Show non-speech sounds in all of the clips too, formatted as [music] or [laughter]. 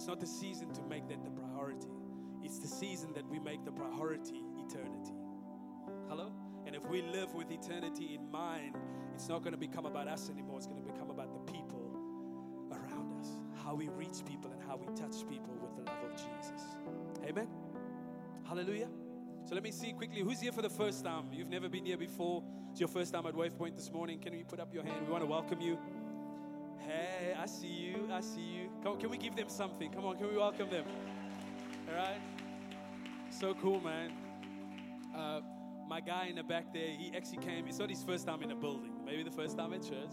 it's not the season to make that the priority. It's the season that we make the priority eternity. Hello? And if we live with eternity in mind, it's not going to become about us anymore. It's going to become about the people around us, how we reach people and how we touch people with the love of Jesus. Amen? Hallelujah. So let me see quickly who's here for the first time. You've never been here before. It's your first time at Wave Point this morning. Can you put up your hand? We want to welcome you. I see you. I see you. Come, can we give them something? Come on, can we welcome them? All right. So cool, man. Uh, my guy in the back there, he actually came. It's not his first time in a building, maybe the first time at church.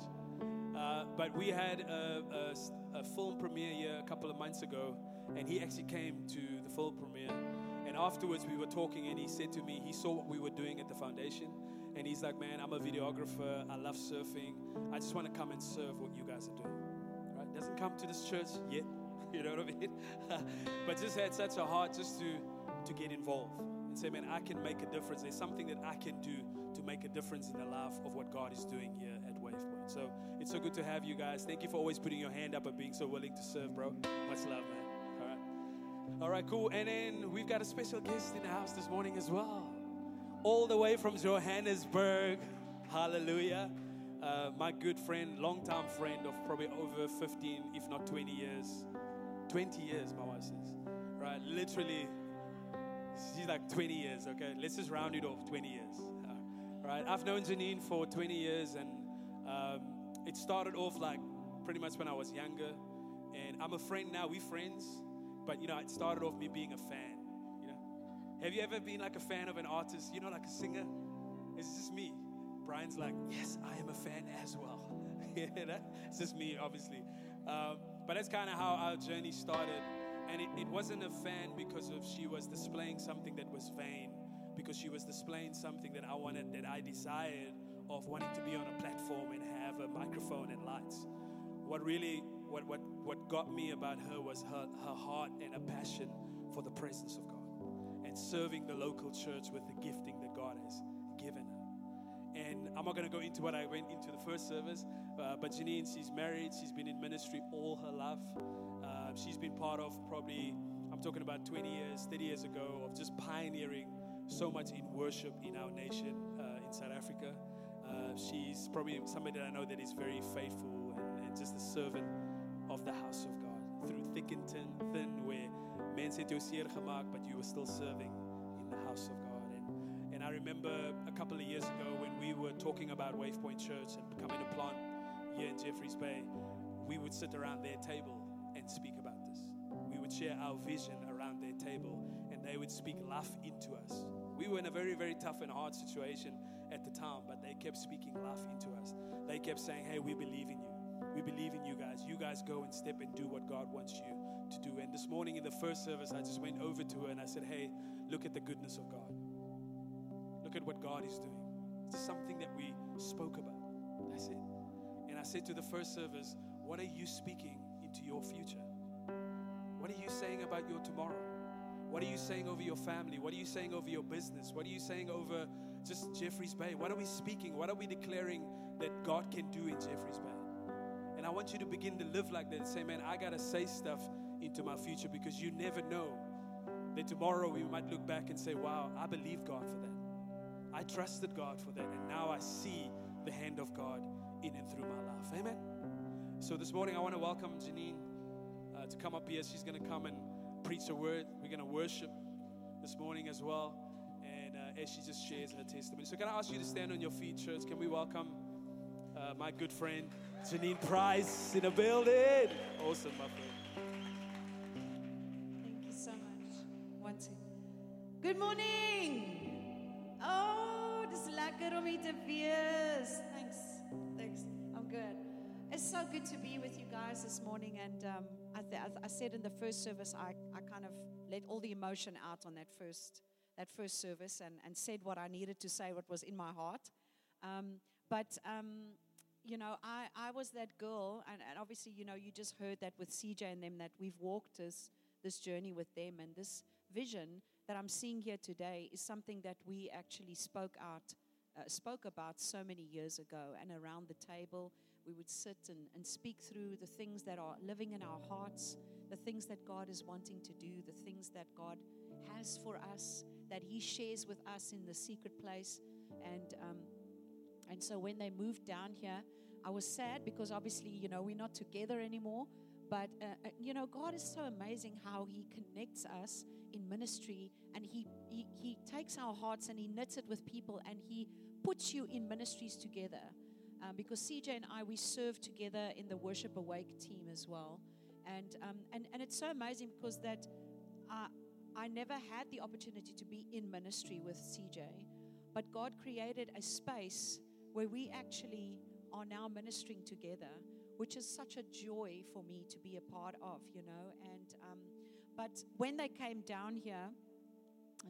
Uh, but we had a, a, a, film premiere here a couple of months ago, and he actually came to the film premiere. And afterwards, we were talking, and he said to me, he saw what we were doing at the foundation, and he's like, "Man, I'm a videographer. I love surfing. I just want to come and serve what you guys are doing." Doesn't come to this church yet, [laughs] you know what I mean? [laughs] but just had such a heart just to to get involved and say, "Man, I can make a difference. There's something that I can do to make a difference in the life of what God is doing here at WavePoint." So it's so good to have you guys. Thank you for always putting your hand up and being so willing to serve, bro. Much love, man. All right. All right, cool. And then we've got a special guest in the house this morning as well. All the way from Johannesburg. Hallelujah. Uh, my good friend, long-time friend of probably over 15, if not 20 years. 20 years, my wife says. Right? Literally, she's like 20 years, okay? Let's just round it off 20 years. [laughs] Right? I've known Janine for 20 years, and um, it started off like pretty much when I was younger. And I'm a friend now, we're friends. But you know, it started off me being a fan. You know, have you ever been like a fan of an artist? You know, like a singer. It's just me. Brian's like, yes, I am a fan as well. [laughs] it's just me, obviously. Um, but that's kind of how our journey started. And it, it wasn't a fan because of she was displaying something that was vain, because she was displaying something that I wanted, that I desired of wanting to be on a platform and have a microphone and lights. What really, what, what, what got me about her was her, her heart and a passion for the presence of God and serving the local church with the gifting that God has her. And I'm not going to go into what I went into the first service, uh, but Janine, she's married, she's been in ministry all her life. Uh, she's been part of probably, I'm talking about 20 years, 30 years ago, of just pioneering so much in worship in our nation, uh, in South Africa. Uh, she's probably somebody that I know that is very faithful and, and just a servant of the house of God. Through thick and thin, thin where men said you seer gemaakt, but you were still serving in the house of God. I remember a couple of years ago when we were talking about Wave Point Church and becoming a plant here in Jeffreys Bay, we would sit around their table and speak about this. We would share our vision around their table and they would speak life into us. We were in a very, very tough and hard situation at the time, but they kept speaking life into us. They kept saying, Hey, we believe in you. We believe in you guys. You guys go and step and do what God wants you to do. And this morning in the first service, I just went over to her and I said, Hey, look at the goodness of God. Look at what God is doing. It's something that we spoke about. That's it. And I said to the first service, What are you speaking into your future? What are you saying about your tomorrow? What are you saying over your family? What are you saying over your business? What are you saying over just Jeffreys Bay? What are we speaking? What are we declaring that God can do in Jeffreys Bay? And I want you to begin to live like that and say, man, I got to say stuff into my future because you never know that tomorrow we might look back and say, wow, I believe God for that. I trusted God for that. And now I see the hand of God in and through my life. Amen. So this morning, I want to welcome Janine uh, to come up here. She's going to come and preach a word. We're going to worship this morning as well. And uh, as she just shares her testimony. So, can I ask you to stand on your feet, church? Can we welcome uh, my good friend, Janine Price, in the building? Awesome, my friend. Thank you so much. One, two. Good morning. Oh, hier te wees. Thanks. Thanks. I'm good. It's so good to be with you guys this morning. And um, I, I, th- I said in the first service, I, I kind of let all the emotion out on that first that first service and, and said what I needed to say, what was in my heart. Um, but um, you know, I, I was that girl, and, and obviously, you know, you just heard that with CJ and them that we've walked this this journey with them, and this vision that I'm seeing here today is something that we actually spoke out, uh, spoke about so many years ago, and around the table we would sit and, and speak through the things that are living in our hearts, the things that God is wanting to do, the things that God has for us, that He shares with us in the secret place. And um, and so when they moved down here, I was sad because obviously, you know, we're not together anymore. But, uh, uh, you know, God is so amazing how He connects us in ministry and he, he, he takes our hearts and He knits it with people and He puts you in ministries together. Um, because CJ and I, we serve together in the Worship Awake team as well. And, um, and, and it's so amazing because that uh, I never had the opportunity to be in ministry with CJ, but God created a space where we actually are now ministering together, which is such a joy for me to be a part of, you know. And um, but when they came down here,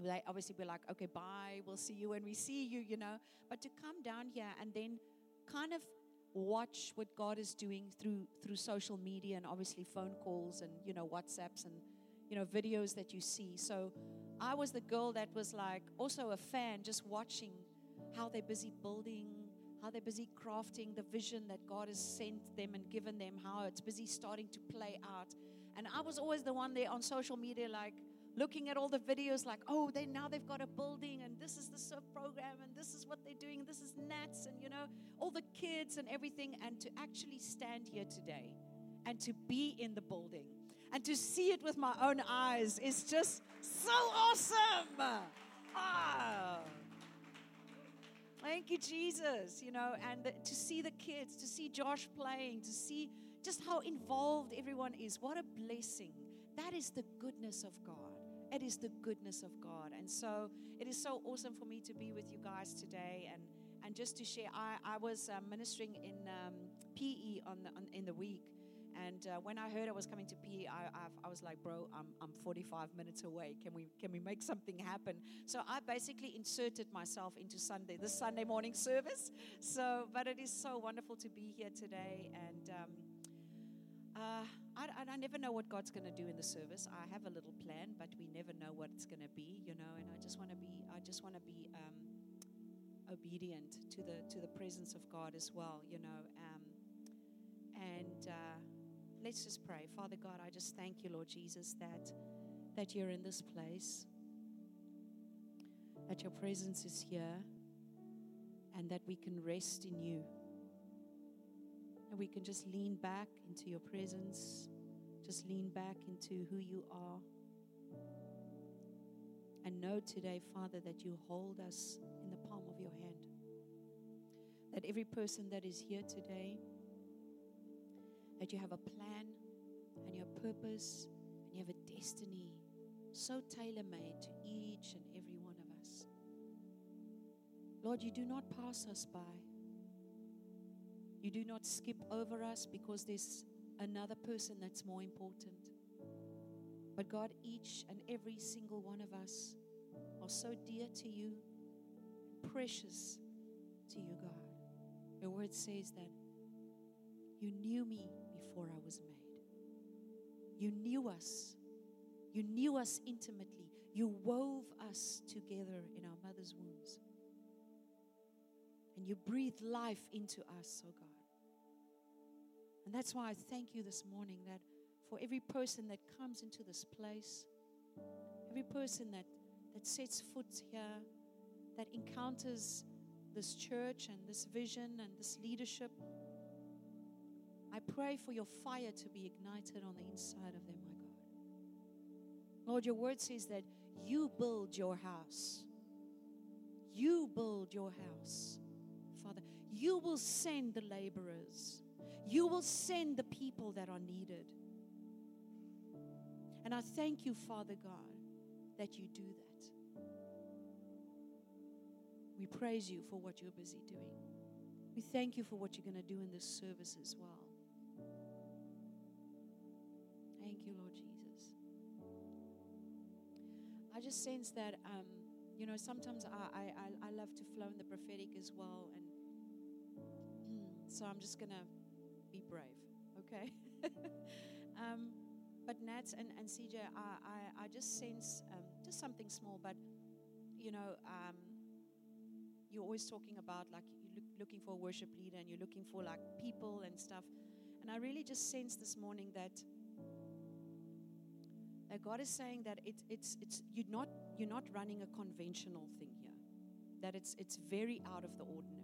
they obviously were like, okay, bye, we'll see you when we see you, you know. But to come down here and then kind of watch what God is doing through through social media and obviously phone calls and you know WhatsApps and you know videos that you see. So I was the girl that was like also a fan, just watching how they're busy building how they're busy crafting the vision that God has sent them and given them, how it's busy starting to play out. And I was always the one there on social media, like looking at all the videos, like, oh, they now they've got a building, and this is the surf program, and this is what they're doing, this is Nats, and you know, all the kids and everything. And to actually stand here today and to be in the building and to see it with my own eyes is just so awesome. Ah. Thank you, Jesus. You know, and the, to see the kids, to see Josh playing, to see just how involved everyone is. What a blessing. That is the goodness of God. It is the goodness of God. And so it is so awesome for me to be with you guys today and, and just to share. I, I was uh, ministering in um, PE on, the, on in the week and uh, when I heard I was coming to PE, I, I, was like, bro, I'm, I'm 45 minutes away. Can we, can we make something happen? So I basically inserted myself into Sunday, this Sunday morning service. So, but it is so wonderful to be here today. And um, uh, I, I, never know what God's going to do in the service. I have a little plan, but we never know what it's going to be, you know. And I just want to be, I just want to be um, obedient to the to the presence of God as well, you know. Um, and uh, Let's just pray. Father God, I just thank you, Lord Jesus, that, that you're in this place, that your presence is here, and that we can rest in you. And we can just lean back into your presence, just lean back into who you are. And know today, Father, that you hold us in the palm of your hand. That every person that is here today, that you have a plan and your purpose and you have a destiny so tailor made to each and every one of us. Lord, you do not pass us by. You do not skip over us because there's another person that's more important. But God, each and every single one of us are so dear to you, precious to you, God. Your word says that you knew me before I was made. You knew us. You knew us intimately. You wove us together in our mother's wombs. And you breathe life into us, oh God. And that's why I thank you this morning that for every person that comes into this place, every person that, that sets foot here, that encounters this church and this vision and this leadership, I pray for your fire to be ignited on the inside of them, my God. Lord, your word says that you build your house. You build your house, Father. You will send the laborers. You will send the people that are needed. And I thank you, Father God, that you do that. We praise you for what you're busy doing. We thank you for what you're going to do in this service as well. Thank you, Lord Jesus. I just sense that, um, you know, sometimes I, I, I love to flow in the prophetic as well. And so I'm just going to be brave, okay? [laughs] um, but Nats and, and CJ, I, I, I just sense um, just something small, but, you know, um, you're always talking about like you're look, looking for a worship leader and you're looking for like people and stuff. And I really just sense this morning that that God is saying that it, it's, it's, you're, not, you're not running a conventional thing here, that it's, it's very out of the ordinary.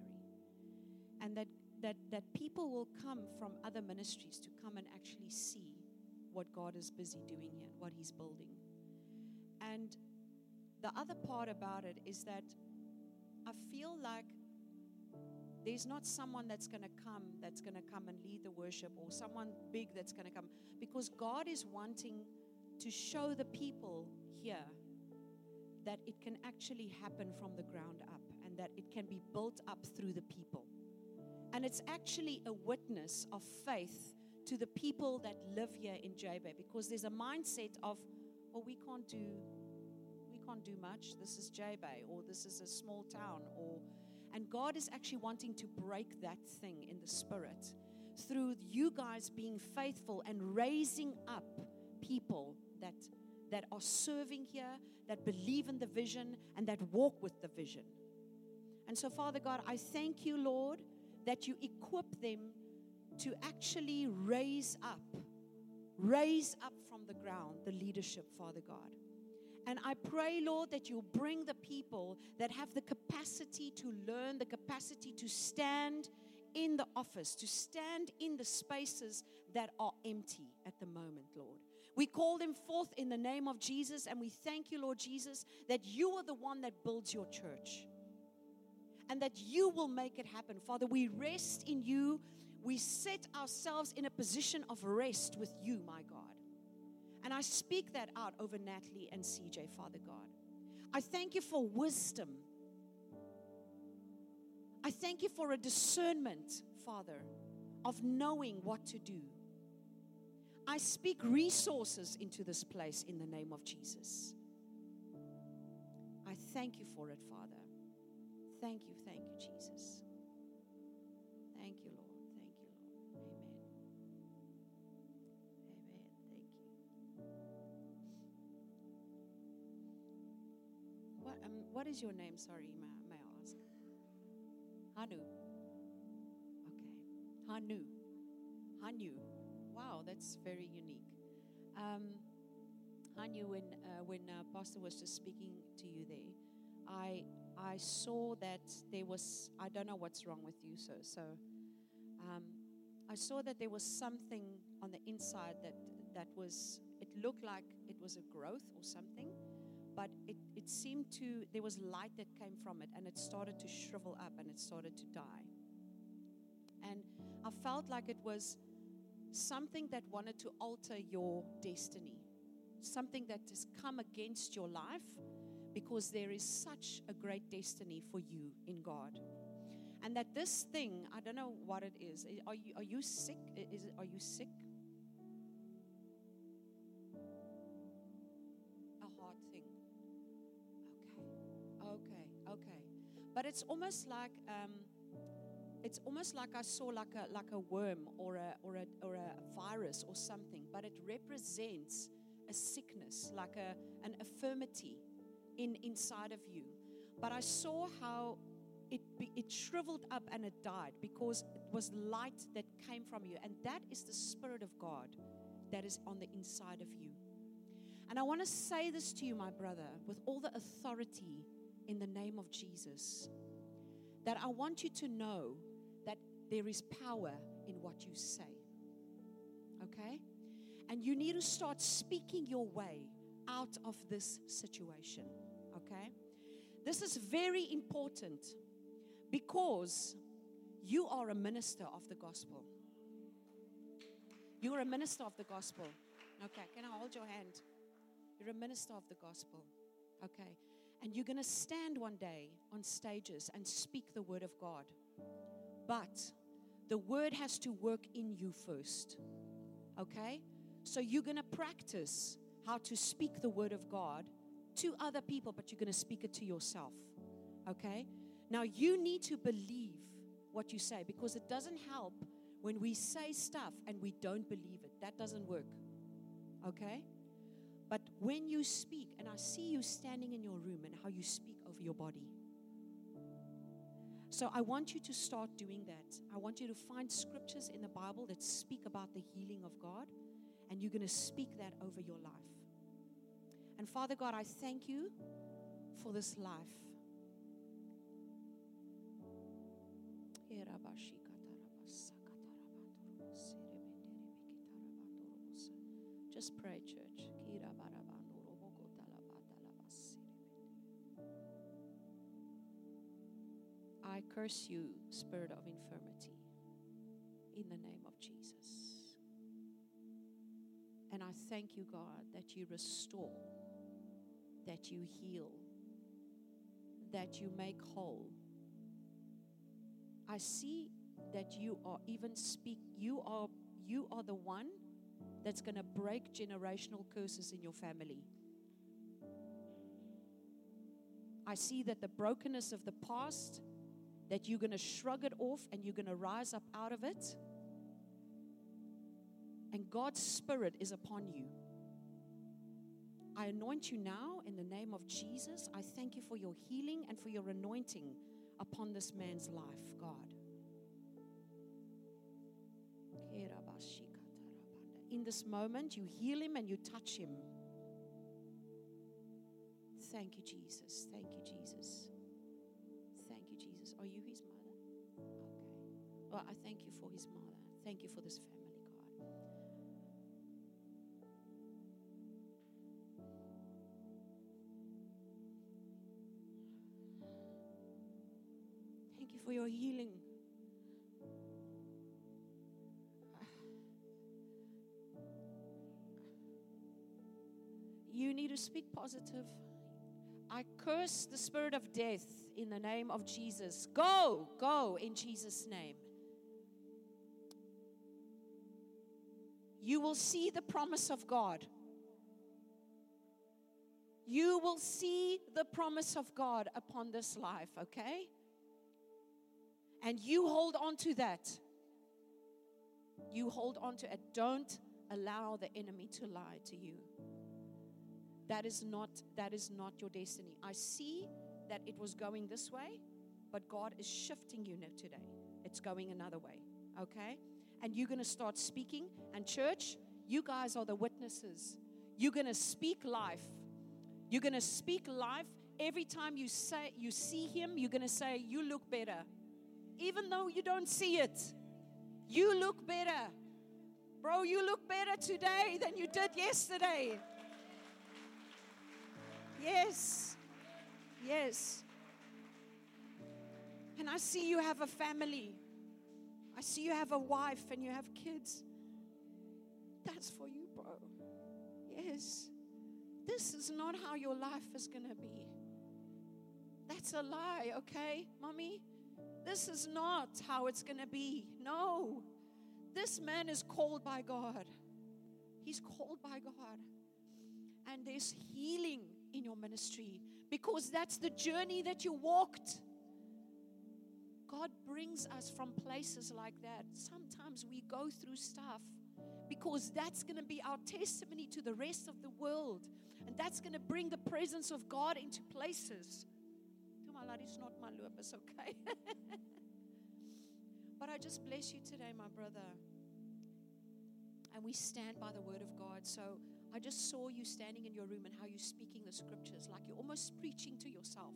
And that, that, that people will come from other ministries to come and actually see what God is busy doing here what He's building. And the other part about it is that I feel like there's not someone that's going to come that's going to come and lead the worship or someone big that's going to come because God is wanting to show the people here that it can actually happen from the ground up and that it can be built up through the people. And it's actually a witness of faith to the people that live here in J-Bay because there's a mindset of, well, we can't do we can't do much. This is J-Bay or this is a small town or and God is actually wanting to break that thing in the spirit through you guys being faithful and raising up people that that are serving here, that believe in the vision and that walk with the vision. And so Father God, I thank you, Lord, that you equip them to actually raise up, raise up from the ground the leadership, Father God. And I pray, Lord, that you'll bring the people that have the capacity to learn, the capacity to stand in the office, to stand in the spaces that are empty at the moment, Lord. We call them forth in the name of Jesus, and we thank you, Lord Jesus, that you are the one that builds your church and that you will make it happen. Father, we rest in you. We set ourselves in a position of rest with you, my God. And I speak that out over Natalie and CJ, Father God. I thank you for wisdom. I thank you for a discernment, Father, of knowing what to do. I speak resources into this place in the name of Jesus. I thank you for it, Father. Thank you, What, is your name? Sorry, may, may I ask? Hanu. Okay. Hanu. Hanu. Wow, that's very unique. Um, Hanu, when, uh, when uh, Pastor was just speaking to you there, I, I saw that there was, I don't know what's wrong with you, so, so um, I saw that there was something on the inside that, that was, it looked like it was a growth or something, but it, it seemed to, there was light that came from it and it started to shrivel up and it started to die. And I felt like it was something that wanted to alter your destiny, something that has come against your life because there is such a great destiny for you in God. And that this thing, I don't know what it is. Are you, are you sick? Is are you sick? But it's almost like um, it's almost like I saw like a like a worm or a or a or a virus or something, but it represents a sickness, like a an infirmity in inside of you. But I saw how it it shriveled up and it died because it was light that came from you, and that is the spirit of God that is on the inside of you. And I want to say this to you, my brother, with all the authority in the name of Jesus, that I want you to know that there is power in what you say. Okay? And you need to start speaking your way out of this situation. Okay? This is very important because you are a minister of the gospel. You're a minister of the gospel. Okay, can I hold your hand? You're a minister of the gospel. Okay. And you're going to stand one day on stages and speak the word of God. But the word has to work in you first. Okay? So you're going to practice how to speak the word of God to other people, but you're going to speak it to yourself. Okay? Now you need to believe what you say because it doesn't help when we say stuff and we don't believe it. That doesn't work. Okay? But when you speak, and I see you standing in your room and how you speak over your body. So I want you to start doing that. I want you to find scriptures in the Bible that speak about the healing of God, and you're going to speak that over your life. And Father God, I thank you for this life. Just pray, church. I curse you, spirit of infirmity, in the name of Jesus. And I thank you, God, that you restore, that you heal, that you make whole. I see that you are even speak you are you are the one that's going to break generational curses in your family. I see that the brokenness of the past that you're going to shrug it off and you're going to rise up out of it. And God's Spirit is upon you. I anoint you now in the name of Jesus. I thank you for your healing and for your anointing upon this man's life, God. In this moment, you heal him and you touch him. Thank you, Jesus. Thank you, Jesus. Thank you, Jesus. Are you his mother? Okay. Well, I thank you for his mother. Thank you for this family, God. Thank you for your healing. To speak positive. I curse the spirit of death in the name of Jesus. Go, go in Jesus' name. You will see the promise of God. You will see the promise of God upon this life, okay? And you hold on to that. You hold on to it. Don't allow the enemy to lie to you. That is not that is not your destiny. I see that it was going this way, but God is shifting you today. It's going another way. Okay? And you're going to start speaking and church, you guys are the witnesses. You're going to speak life. You're going to speak life every time you say you see him, you're going to say you look better. Even though you don't see it. You look better. Bro, you look better today than you did yesterday. Yes. Yes. And I see you have a family. I see you have a wife and you have kids. That's for you, bro. Yes. This is not how your life is going to be. That's a lie, okay, mommy? This is not how it's going to be. No. This man is called by God. He's called by God. And there's healing in your ministry because that's the journey that you walked. God brings us from places like that. Sometimes we go through stuff because that's going to be our testimony to the rest of the world. And that's going to bring the presence of God into places. It's not my lupus, okay? [laughs] but I just bless you today, my brother. And we stand by the word of God. So I just saw you standing in your room and how you're speaking the scriptures, like you're almost preaching to yourself.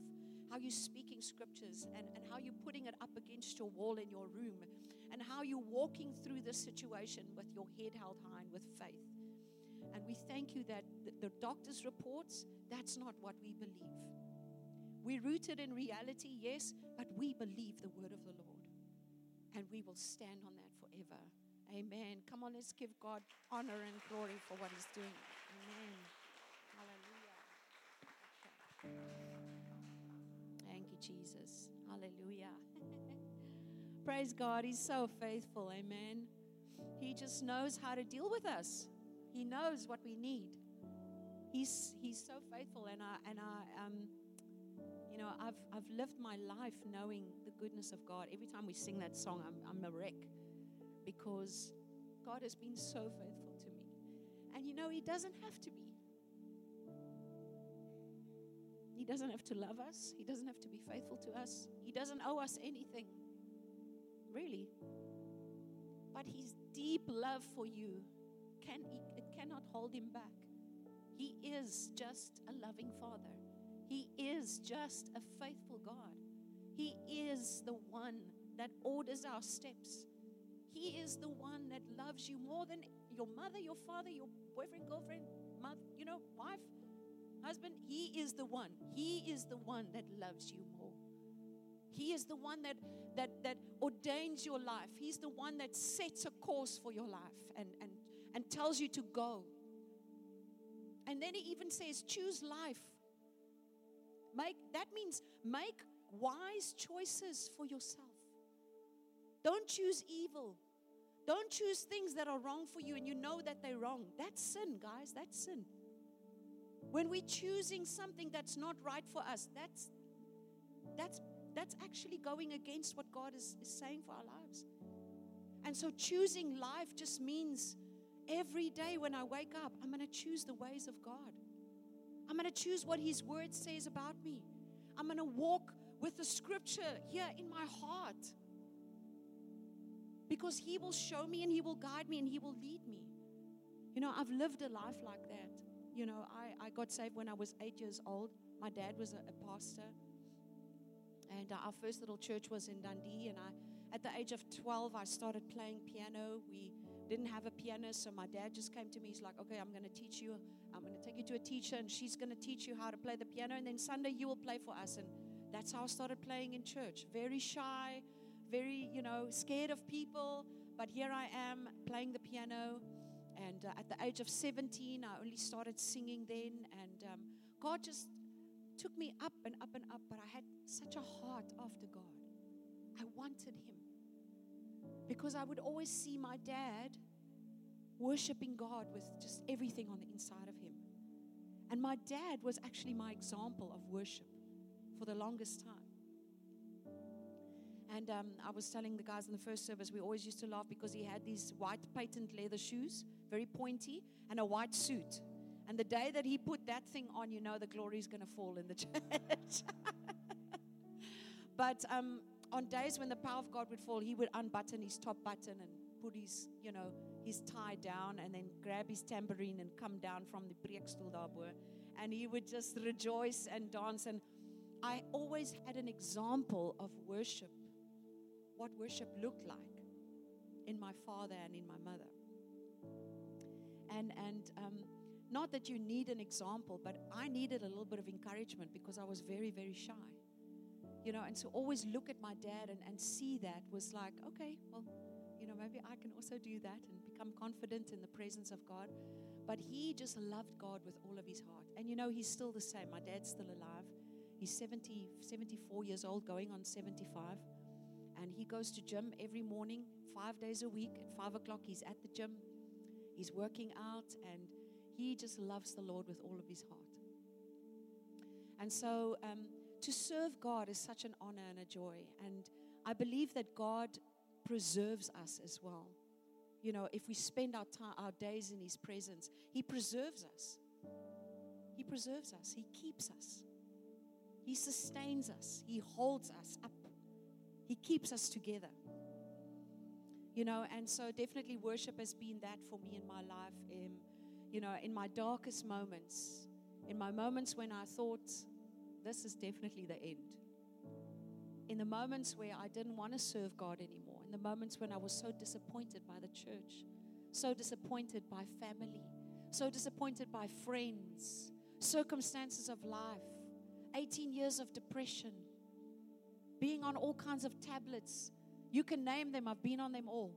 How you're speaking scriptures and, and how you're putting it up against your wall in your room, and how you're walking through this situation with your head held high and with faith. And we thank you that the, doctor's reports, that's not what we believe. We're rooted in reality, yes, but we believe the word of the Lord. And we will stand on that forever. Amen. Come on, let's give God honor and glory for what He's doing. Amen. Hallelujah. Thank you, Jesus. Hallelujah. [laughs] Praise God. He's so faithful. Amen. He just knows how to deal with us. He knows what we need. He's He's so faithful, and I and I um, you know, I've I've lived my life knowing the goodness of God. Every time we sing that song, I'm I'm a wreck because God has been so faithful to me. And you know, He doesn't have to be. He doesn't have to love us, He doesn't have to be faithful to us, He doesn't owe us anything, really. But His deep love for you can it cannot hold Him back. He is just a loving Father. He is just a faithful God. He is the one that orders our steps. He is the one that loves you more than your mother, your father, your boyfriend, girlfriend, mother, you know, wife, husband. He is the one. He is the one that loves you more. He is the one that that that ordains your life. He's the one that sets a course for your life and and and tells you to go. And then he even says, choose life. Make that means make wise choices for yourself. Don't choose evil. Don't choose things that are wrong for you and you know that they're wrong. That's sin, guys. That's sin. When we're choosing something that's not right for us, that's that's that's actually going against what God is, is saying for our lives. And so choosing life just means every day when I wake up, I'm going to choose the ways of God. I'm going to choose what His Word says about me. I'm going to walk with the scripture here in my heart. Because He will show me and He will guide me and He will lead me. You know, I've lived a life like that. You know, I, I got saved when I was eight years old. My dad was a, a pastor. And uh, our first little church was in Dundee. And I, at the age of 12, I started playing piano. We didn't have a pianist, so my dad just came to me. He's like, Okay, I'm going to teach you. I'm going to take you to a teacher, and she's going to teach you how to play the piano. And then Sunday, you will play for us. And that's how I started playing in church. Very shy, very, you know, scared of people. But here I am playing the piano. And uh, at the age of 17, I only started singing then. And um, God just took me up and up and up. But I had such a heart after God. I wanted Him. Because I would always see my dad worshiping God with just everything on the inside of him. And my dad was actually my example of worship for the longest time. And um, I was telling the guys in the first service, we always used to laugh because he had these white patent leather shoes, very pointy, and a white suit. And the day that he put that thing on, you know the glory is going to fall in the [laughs] church. [laughs] but um, on days when the power of God would fall, he would unbutton his top button and put his, you know, his tie down and then grab his tambourine and come down from the preekstoel daarbo. And he would just rejoice and dance. And I always had an example of worship, what worship looked like in my father and in my mother. And, and um, not that you need an example, but I needed a little bit of encouragement because I was very, very shy you know, and so always look at my dad and, and see that was like, okay, well, you know, maybe I can also do that and become confident in the presence of God. But he just loved God with all of his heart. And you know, he's still the same. My dad's still alive. He's 70, 74 years old, going on 75. And he goes to gym every morning, five days a week. At five o'clock, he's at the gym. He's working out, and he just loves the Lord with all of his heart. And so, um, to serve God is such an honor and a joy. And I believe that God preserves us as well. You know, if we spend our time, our days in His presence, He preserves us. He preserves us. He keeps us. He sustains us. He holds us up. He keeps us together. You know, and so definitely worship has been that for me in my life. Um, you know, in my darkest moments, in my moments when I thought, this is definitely the end. In the moments where I didn't want to serve God anymore, in the moments when I was so disappointed by the church, so disappointed by family, so disappointed by friends, circumstances of life, 18 years of depression, being on all kinds of tablets. You can name them, I've been on them all.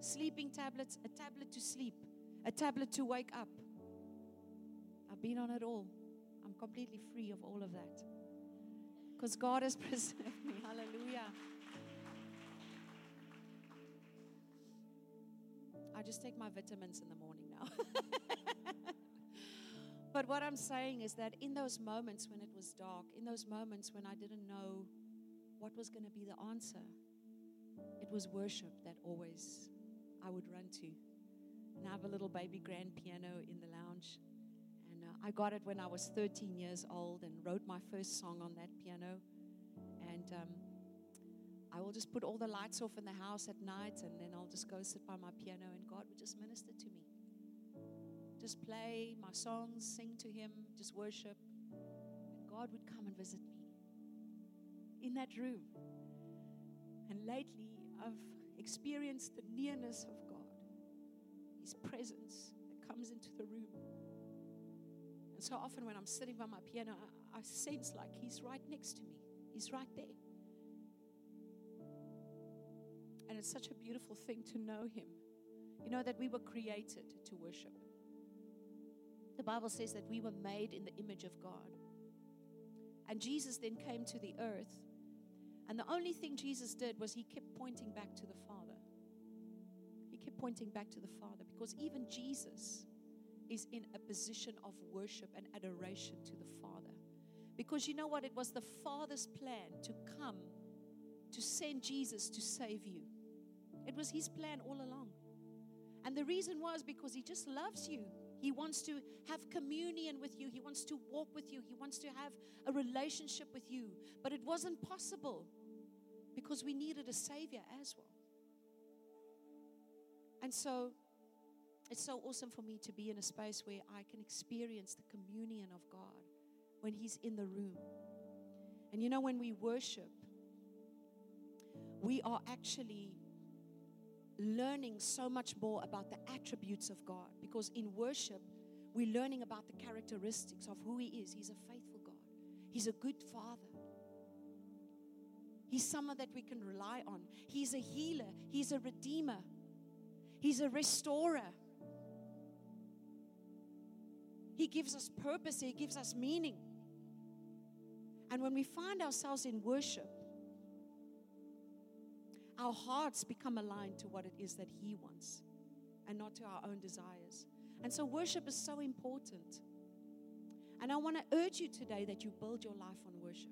Sleeping tablets, a tablet to sleep, a tablet to wake up. I've been on it all. I'm completely free of all of that. Because God has [laughs] preserved me. Hallelujah. I just take my vitamins in the morning now. [laughs] but what I'm saying is that in those moments when it was dark, in those moments when I didn't know what was going to be the answer, it was worship that always I would run to. And I have a little baby grand piano in the lounge. And I got it when I was 13 years old and wrote my first song on that piano. And um, I will just put all the lights off in the house at night and then I'll just go sit by my piano and God would just minister to me. just play my songs, sing to Him, just worship. And God would come and visit in that room. And lately, I've experienced the nearness of God, His presence that comes into the room. And so often when I'm sitting by my piano, I, I sense like He's right next to me, He's right there. And it's such a beautiful thing to know Him. You know that we were created to worship. The Bible says that we were made in the image of God. And Jesus then came to the earth. And the only thing Jesus did was he kept pointing back to the Father. He kept pointing back to the Father because even Jesus is in a position of worship and adoration to the Father. Because you know what? It was the Father's plan to come to send Jesus to save you. It was his plan all along. And the reason was because he just loves you. He wants to have communion with you. He wants to walk with you. He wants to have a relationship with you. But it wasn't possible because we needed a Savior as well. And so it's so awesome for me to be in a space where I can experience the communion of God when He's in the room. And you know, when we worship, we are actually learning so much more about the attributes of God because in worship, we're learning about the characteristics of who He is. He's a faithful God, He's a good Father. He's someone that we can rely on. He's a healer, He's a redeemer, He's a restorer. He gives us purpose, He gives us meaning. And when we find ourselves in worship, our hearts become aligned to what it is that He wants and not to our own desires. And so, worship is so important. And I want to urge you today that you build your life on worship.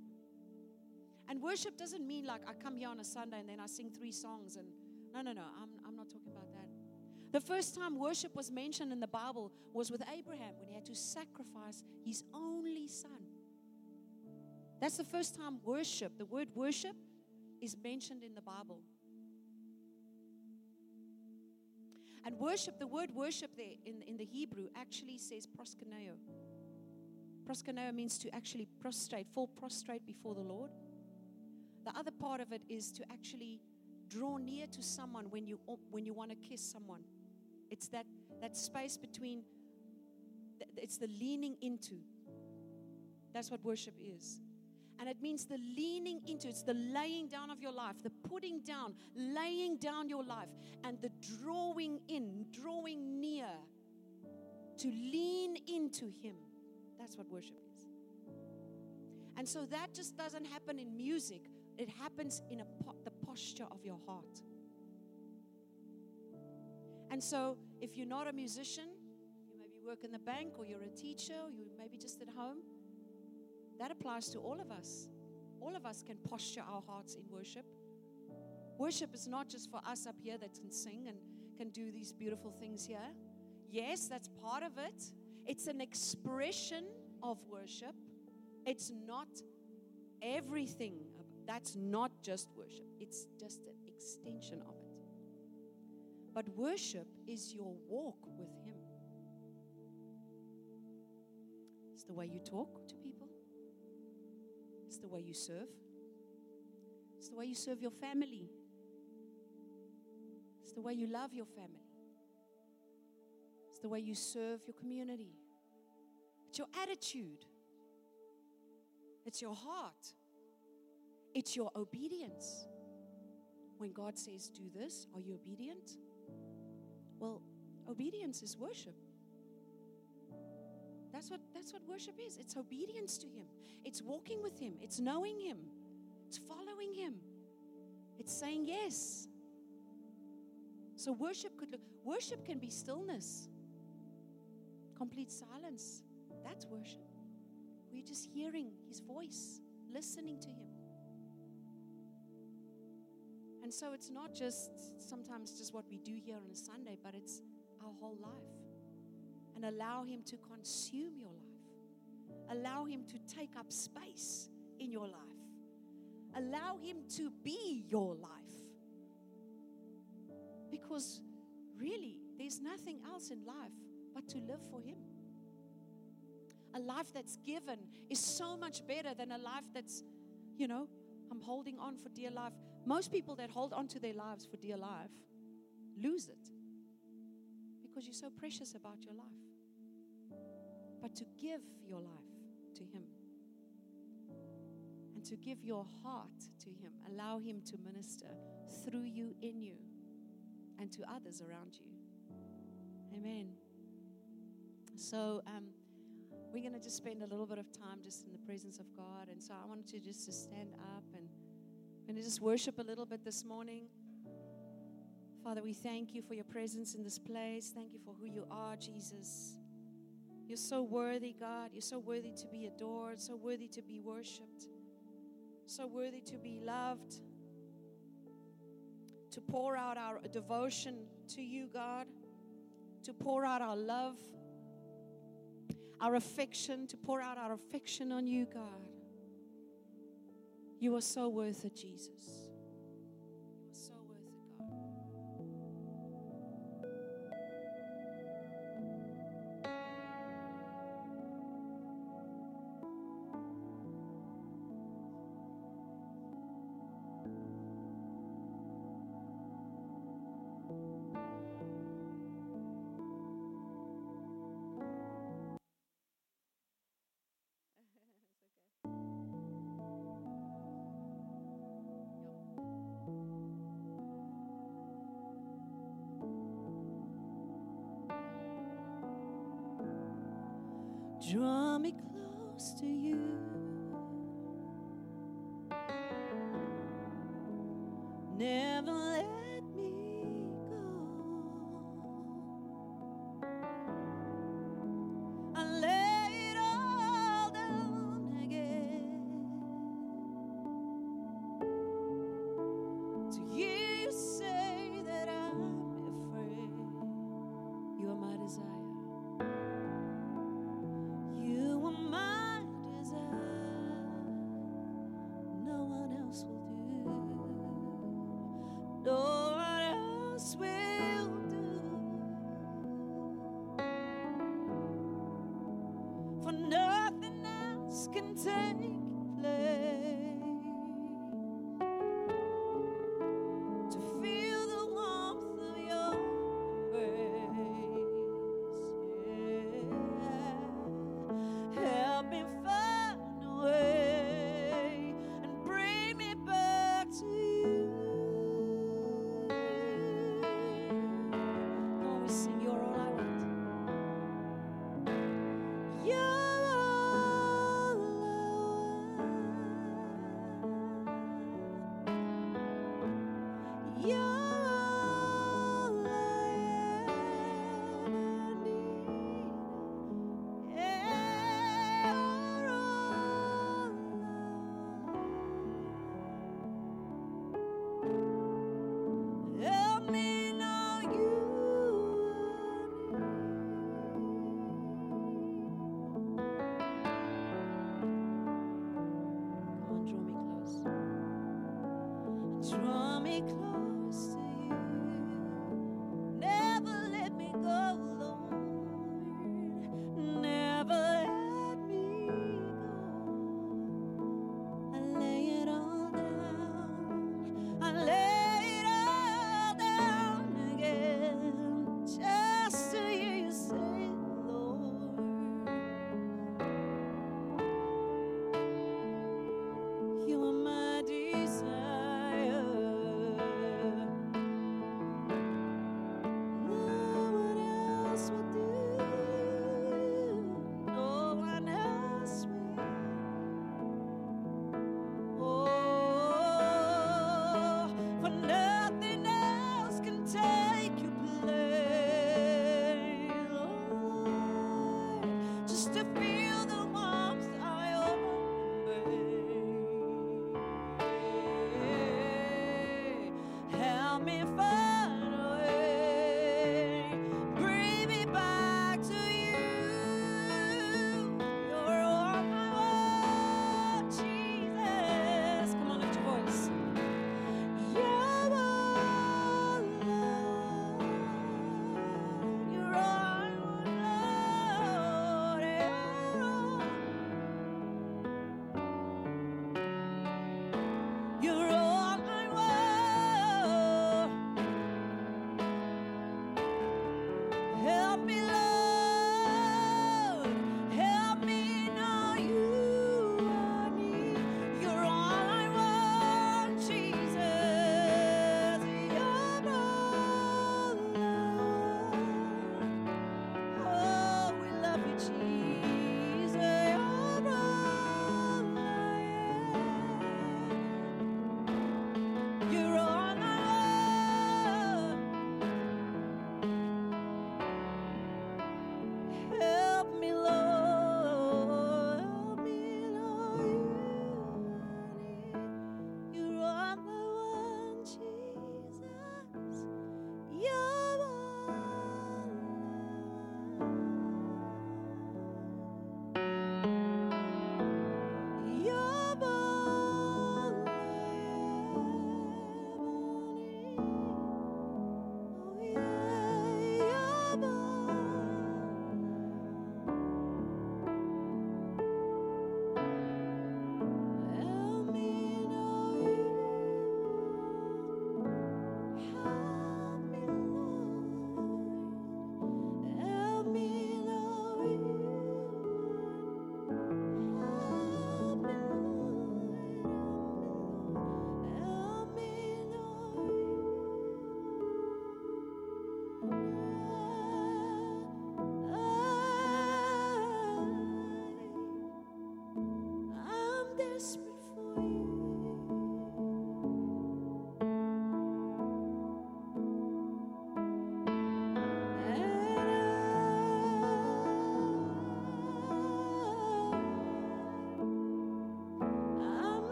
And worship doesn't mean like I come here on a Sunday and then I sing three songs and no, no, no, I'm, I'm not talking about that. The first time worship was mentioned in the Bible was with Abraham when he had to sacrifice his only son. That's the first time worship, the word worship, is mentioned in the Bible. And worship, the word worship there in, in the Hebrew actually says proskuneo. Proskuneo means to actually prostrate, fall prostrate before the Lord. The other part of it is to actually draw near to someone when you when you want to kiss someone. It's that that space between it's the leaning into. That's what worship is. And it means the leaning into, it's the laying down of your life, the putting down, laying down your life, and the drawing in, drawing near to lean into Him. That's what worship is. And so that just doesn't happen in music, it happens in po- the posture of your heart. And so if you're not a musician, you maybe work in the bank or you're a teacher, or you maybe just at home that applies to all of us. All of us can posture our hearts in worship. Worship is not just for us up here that can sing and can do these beautiful things here. Yes, that's part of it. It's an expression of worship. It's not everything. That's not just worship, it's just an extension of it. But worship is your walk with Him. It's the way you talk to it's the way you serve, it's the way you serve your family, it's the way you love your family, it's the way you serve your community, it's your attitude, it's your heart, it's your obedience. When God says, Do this, are you obedient? Well, obedience is worship. That's what, that's what worship is. It's obedience to Him, it's walking with Him, it's knowing Him, it's following Him, it's saying yes. So worship could look, worship can be stillness, complete silence. That's worship. We're just hearing His voice, listening to Him. And so it's not just sometimes just what we do here on a Sunday, but it's our whole life. And allow Him to consume your life, allow Him to take up space in your life, allow Him to be your life. Because really, there's nothing else in life but to live for Him. A life that's given is so much better than a life that's, you know, I'm holding on for dear life. Most people that hold on to their lives for dear life lose it because you're so precious about your life. But to give your life to Him and to give your heart to Him, allow Him to minister through you, in you, and to others around you. Amen. So, um, we're going to just spend a little bit of time just in the presence of God. And so I wanted to just to stand up and going to just worship a little bit this morning. Father, we thank you for your presence in this place. Thank you for who you are, Jesus. You're so worthy, God. You're so worthy to be adored, so worthy to be worshiped, so worthy to be loved, to pour out our devotion to you, God, to pour out our love our affection, to pour out our affection on you, God. You are so worth it, Jesus. Draw me close to you.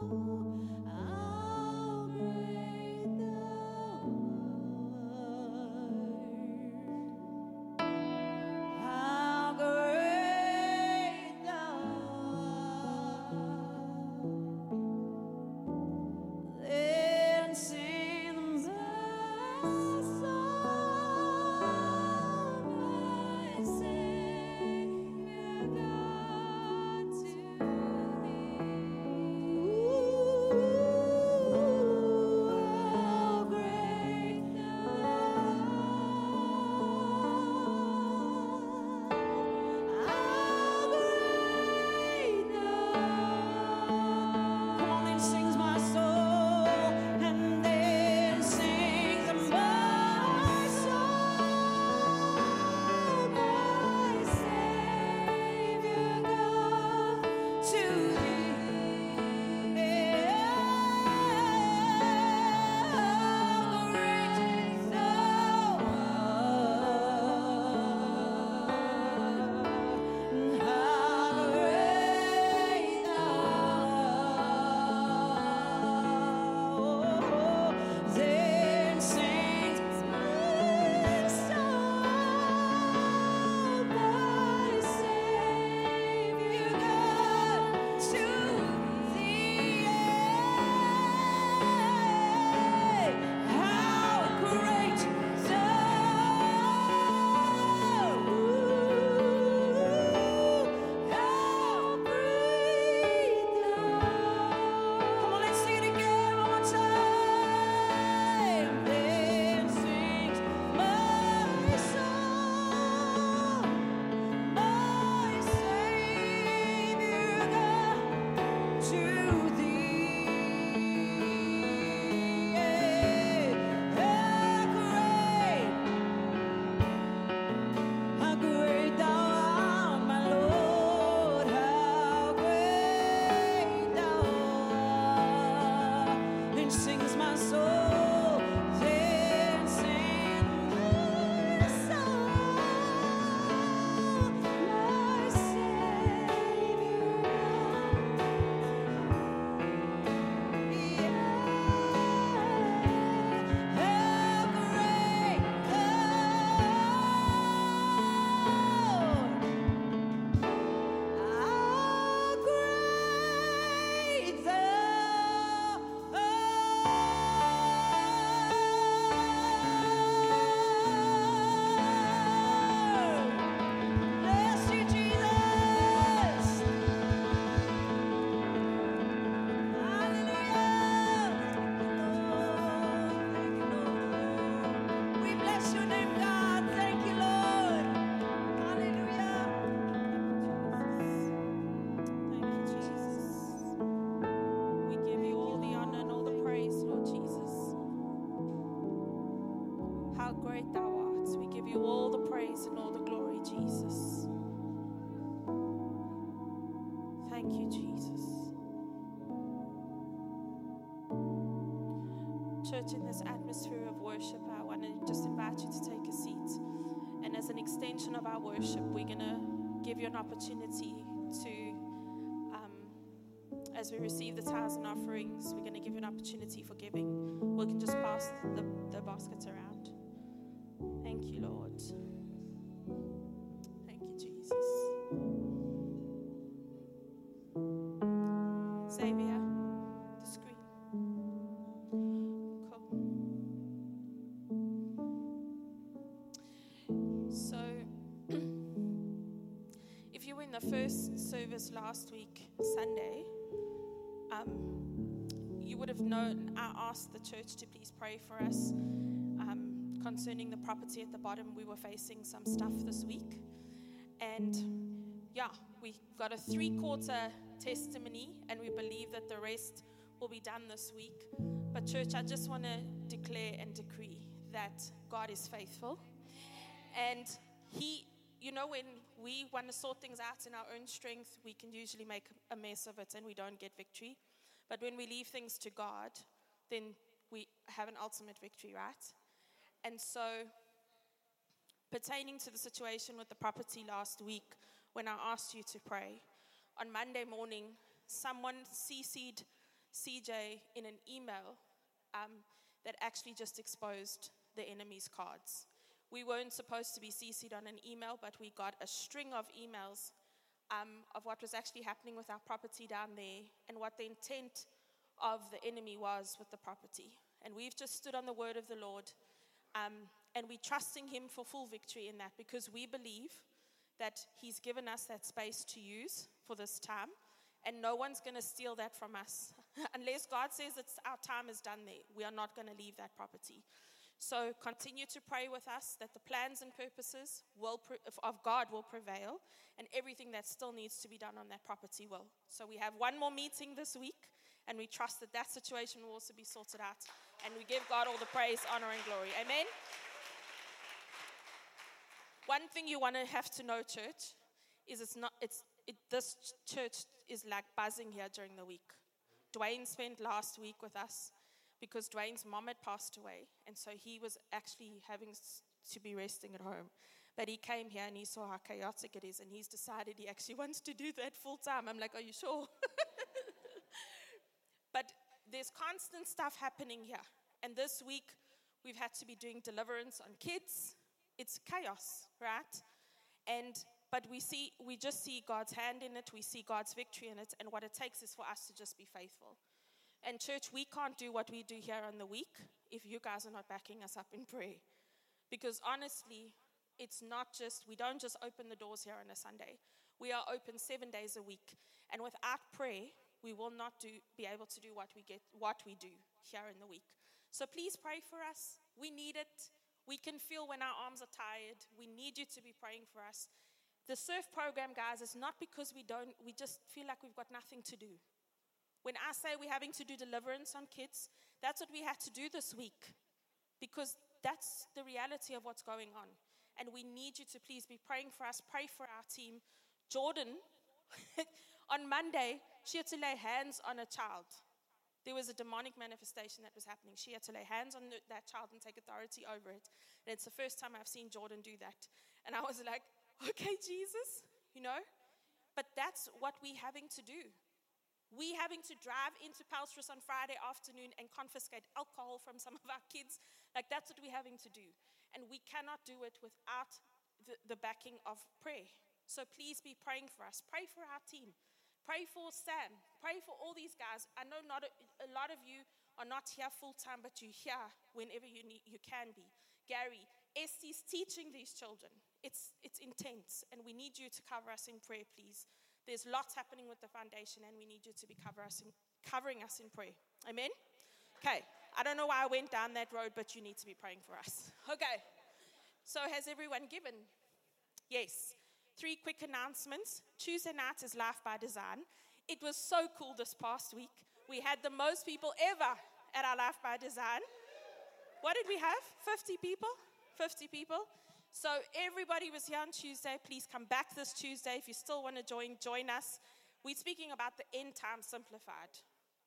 How Church, in this atmosphere of worship, I want to just invite you to take a seat. And as an extension of our worship, we're going to give you an opportunity to um, as we receive the tithes and offerings, we're going to give you an opportunity for giving. We can just pass the, the baskets around. Thank you, Lord. Thank you, Jesus. Known I asked the church to please pray for us um, concerning the property at the bottom. We were facing some stuff this week. And yeah, we got a three quarter testimony, and we believe that the rest will be done this week. But, church, I just want to declare and decree that God is faithful. And He, you know, when we want to sort things out in our own strength, we can usually make a mess of it and we don't get victory. But when we leave things to God, then we have an ultimate victory, right? And so, pertaining to the situation with the property last week, when I asked you to pray, on Monday morning, someone CC'd CJ in an email um, that actually just exposed the enemy's cards. We weren't supposed to be CC'd on an email, but we got a string of emails um, of what was actually happening with our property down there and what the intent of the enemy was with the property. And we've just stood on the word of the Lord um, and we're trusting Him for full victory in that because we believe that He's given us that space to use for this time and no one's going to steal that from us. [laughs] Unless God says it's our time is done there, we are not going to leave that property. So continue to pray with us that the plans and purposes will of God will prevail and everything that still needs to be done on that property will. So we have one more meeting this week and we trust that that situation will also be sorted out and we give God all the praise, honor and glory. Amen. One thing you want to have to know church is it's not it's it, this church is like buzzing here during the week. Dwayne spent last week with us because Dwayne's mom had passed away, and so he was actually having to be resting at home. But he came here and he saw how chaotic it is, and he's decided he actually [laughs] wants to do that full time. I'm like, Are you sure? [laughs] but there's constant stuff happening here. And this week, we've had to be doing deliverance on kids. It's chaos, right? And but we see we just see God's hand in it, we see God's victory in it, and what it takes is for us to just be faithful. And church, we can't do what we do here on the week if you guys are not backing us up in prayer. Because honestly, it's not just we don't just open the doors here on a Sunday. We are open 7 days a week. And without prayer, we will not do, be able to do what we get what we do here in the week. So please pray for us. We need it. We can feel when our arms are tired. We need you to be praying for us. The surf program, guys, is not because we don't, we just feel like we've got nothing to do. When I say we're having to do deliverance on kids, that's what we had to do this week because that's the reality of what's going on. And we need you to please be praying for us, pray for our team. Jordan, [laughs] on Monday, she had to lay hands on a child. There was a demonic manifestation that was happening. She had to lay hands on that child and take authority over it. And it's the first time I've seen Jordan do that. And I was like, okay, Jesus, you know? But that's what we're having to do. We having to drive into Palstrus on Friday afternoon and confiscate alcohol from some of our kids. Like that's what we're having to do. And we cannot do it without the, the backing of prayer. So please be praying for us. Pray for our team. Pray for Sam. Pray for all these guys. I know not a, a lot of you are not here full time, but you're here whenever you need, you can be. Gary, Estie's teaching these children. It's, it's intense, and we need you to cover us in prayer, please. There's lots happening with the foundation, and we need you to be cover us in, covering us in prayer. Amen? Okay, I don't know why I went down that road, but you need to be praying for us. [laughs] Okay, so has everyone given? Yes. Three quick announcements. Tuesday night is Life by Design. It was so cool this past week. We had the most people ever at our Life by Design. What did we have? 50 people? 50 people. So everybody was here on Tuesday. Please come back this Tuesday. If you still want to join, join us. We're speaking about the end time simplified.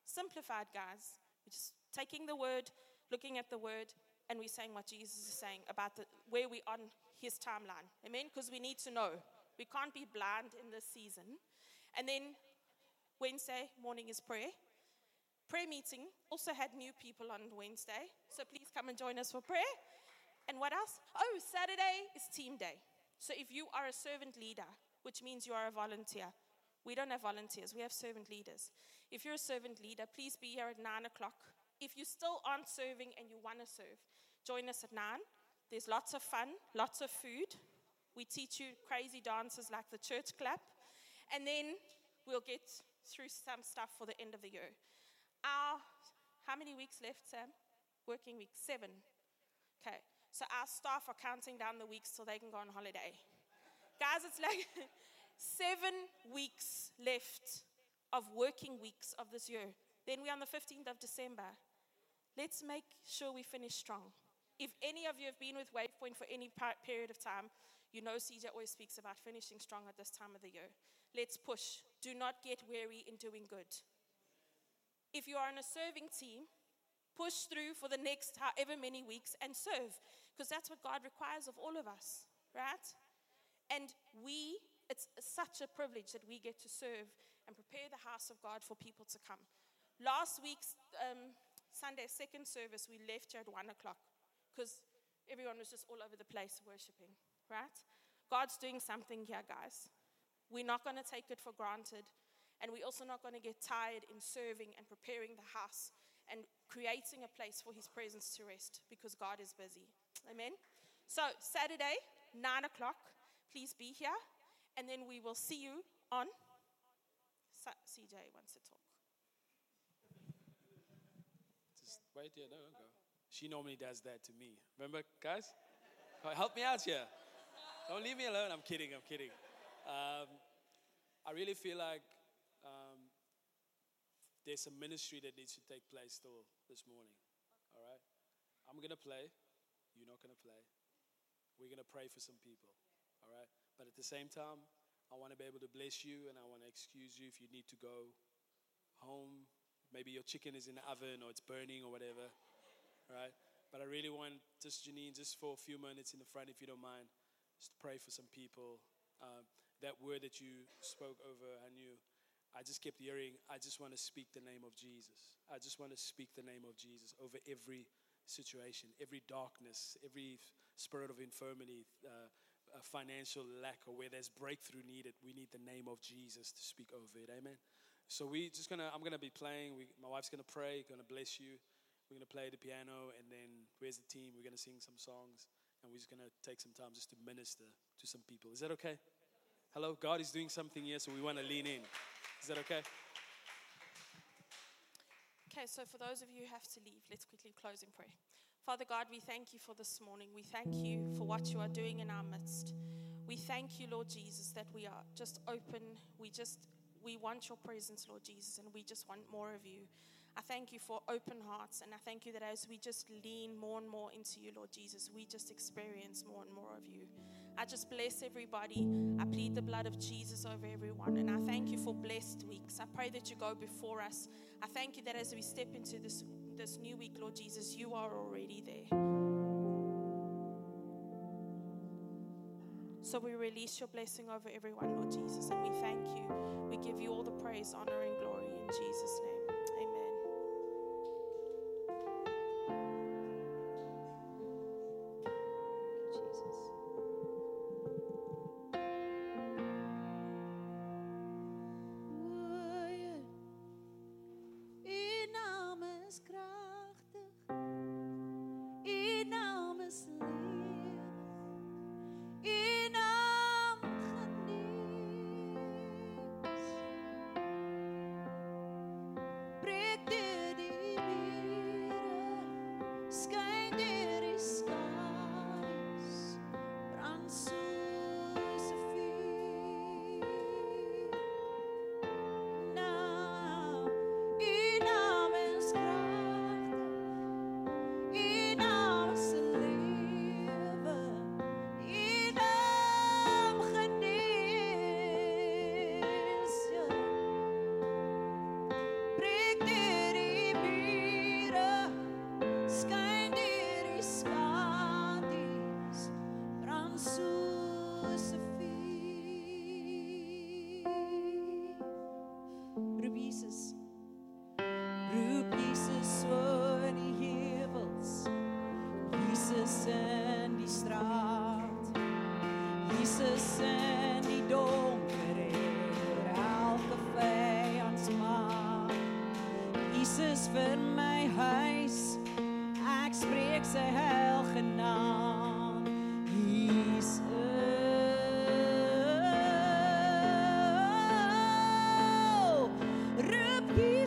Simplified, guys. We're just taking the word, looking at the word, and we're saying what Jesus is saying about the, where we are on his timeline. Amen? Because we need to know. We can't be blind in this season. And then Wednesday morning is prayer. Prayer meeting also had new people on Wednesday. So please come and join us for prayer. And what else? Oh, Saturday is team day. So if you are a servant leader, which means you are a volunteer, we don't have volunteers, we have servant leaders. If you're a servant leader, please be here at 9 o'clock. If you still aren't serving and you want to serve, join us at 9. There's lots of fun, lots of food. We teach you crazy dances like the church clap. And then we'll get through some stuff for the end of the year. Our, how many weeks left, Sam? Working week? Seven. Okay. So our staff are counting down the weeks till they can go on holiday. Guys, it's like [laughs] seven weeks left of working weeks of this year. Then we're on the 15th of December. Let's make sure we finish strong. If any of you have been with Wavepoint for any period of time, you know CJ always speaks about finishing strong at this time of the year. Let's push. Do not get weary in doing good. If you are on a serving team, push through for the next however many weeks and serve because that's what God requires of all of us, right? And we, it's such a privilege that we get to serve and prepare the house of God for people to come. last week's um, Sunday second service, we left here at one o'clock because everyone was just all over the place worshiping, right? God's doing something here, guys. We're not going to take it for granted. And we're also not going to get tired in serving and preparing the house and creating a place for his presence to rest because God is busy. Amen. So, Saturday, 9 o'clock, please be here. And then we will see you on. CJ wants to talk. Just wait here. No, go. She normally does that to me. Remember, guys? Help me out here. Don't leave me alone. I'm kidding. I'm kidding. Um, I really feel like um, there's a ministry that needs to take place still this morning. All right? I'm going to play. You're not going to play. We're going to pray for some people. All right? But at the same time, I want to be able to bless you and I want to excuse you if you need to go home. Maybe your chicken is in the oven or it's burning or whatever. All right? But I really want just Janine, just for a few minutes in the front, if you don't mind, just pray for some people. Um, that word that you spoke over, I knew. I just kept hearing, I just want to speak the name of Jesus. I just want to speak the name of Jesus over every situation, every darkness, every spirit of infirmity, uh, financial lack, or where there's breakthrough needed. We need the name of Jesus to speak over it. Amen. So we just gonna, I'm gonna be playing. We, my wife's gonna pray, gonna bless you. We're gonna play the piano, and then where's the team? We're gonna sing some songs, and we're just gonna take some time just to minister to some people. Is that okay? Hello, God is doing something here, so we want to lean in. Is that okay? Okay, so for those of you who have to leave, let's quickly close in prayer. Father God, we thank you for this morning. We thank you for what you are doing in our midst. We thank you, Lord Jesus, that we are just open. We just we want your presence, Lord Jesus, and we just want more of you. I thank you for open hearts, and I thank you that as we just lean more and more into you, Lord Jesus, we just experience more and more of you. I just bless everybody. I plead the blood of Jesus over everyone, and I thank you for blessed weeks. I pray that you go before us. I thank you that as we step into this this new week, Lord Jesus, you are already there. So we release your blessing over everyone, Lord Jesus, and we thank you. We give you all the praise, honor, and glory in Jesus' name.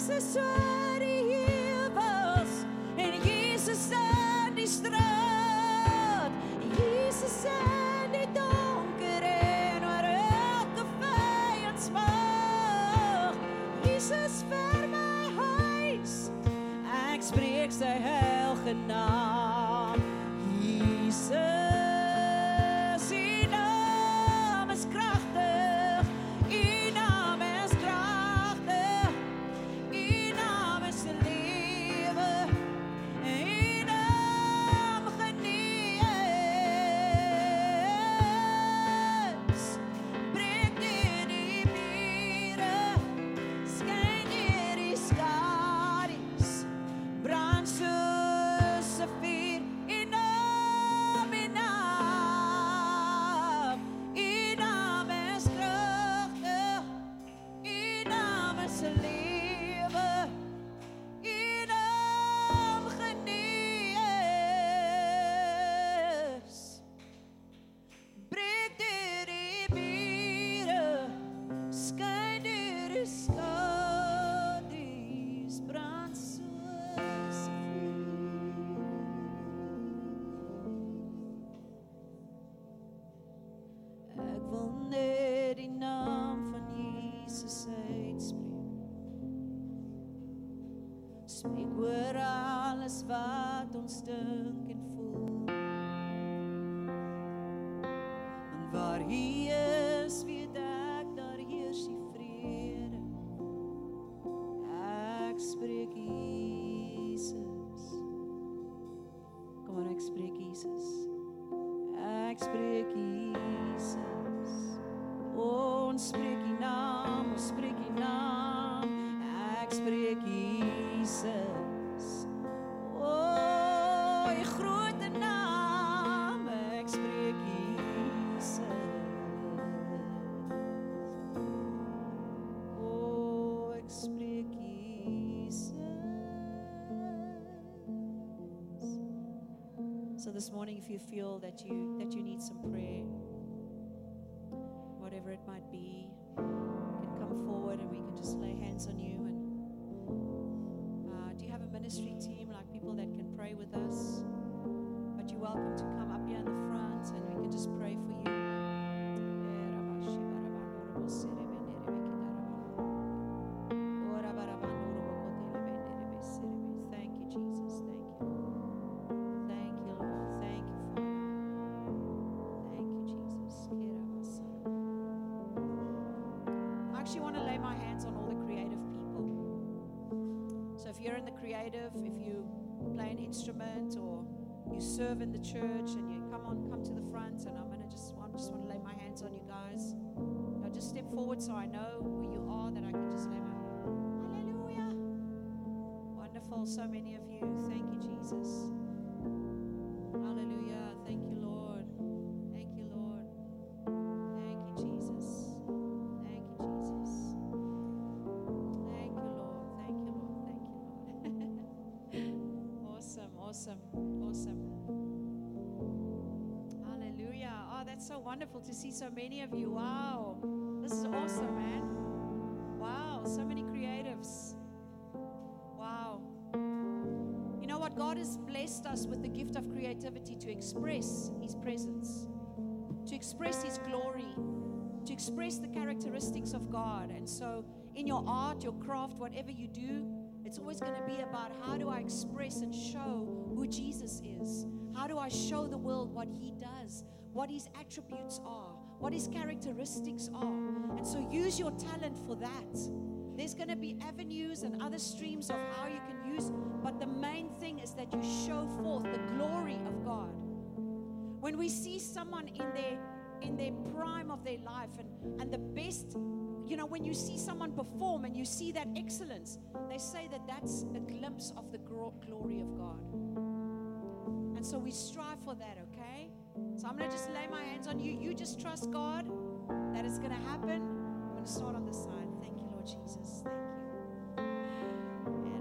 necessário. Spreek oor this morning if you feel that you that you need some prayer serve in the church wonderful to see so many of you. Wow. This is awesome, man. Wow, so many creatives. Wow. You know what? God has blessed us with the gift of creativity to express His presence, to express His glory, to express the characteristics of God. And so, in your art, your craft, whatever you do, it's always going to be about how do I express and show who Jesus is? How do I show the world what He does, what His attributes are, what His characteristics are? And so, use your talent for that. There's going to be avenues and other streams of how you can use, but the main thing is that you show forth the glory of God. When we see someone in their in their prime of their life and, and the best, you know, when you see someone perform and you see that excellence, they say that that's a glimpse of the glory of God. And so we strive for that? So I'm going to just lay my hands on you. You just trust God that it's going to happen. I'm going to start on this side. Thank you, Lord Jesus. Thank you.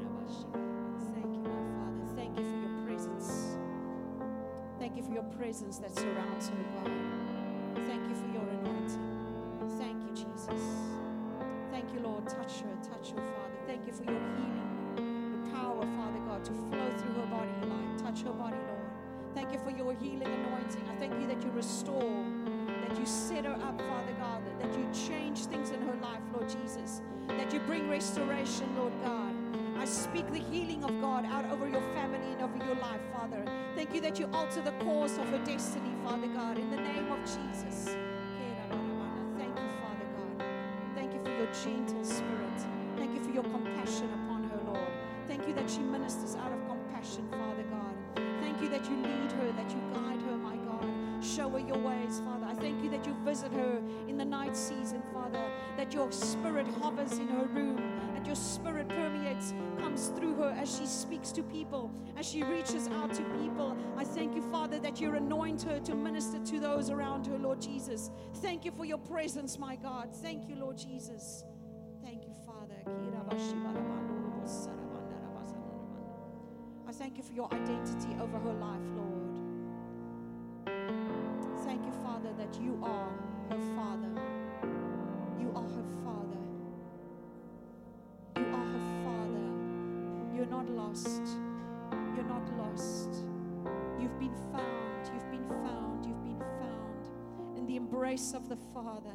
Thank you, my Father. Thank you for your presence. Thank you for your presence that surrounds her, God. Restoration, Lord God. I speak the healing of God out over your family and over your life, Father. Thank you that you alter the course of her destiny, Father God, in the name of Jesus. Thank you, Father God. Thank you for your gentle spirit. Thank you for your compassion upon her, Lord. Thank you that she ministers out of compassion, Father God. Thank you that you lead her, that you guide her, my God. Show her your ways, Father. I thank you that you visit her in the night season, Father, that your spirit hovers in her room, that your spirit permeates, comes through her as she speaks to people, as she reaches out to people. I thank you, Father, that you anoint her to minister to those around her, Lord Jesus. Thank you for your presence, my God. Thank you, Lord Jesus. Thank you, Father. I thank you for your identity over her life, Lord. Thank you, Father, that you are her Father. You are her Father. You are her Father. You're not lost. You're not lost. You've been found. You've been found. You've been found in the embrace of the Father.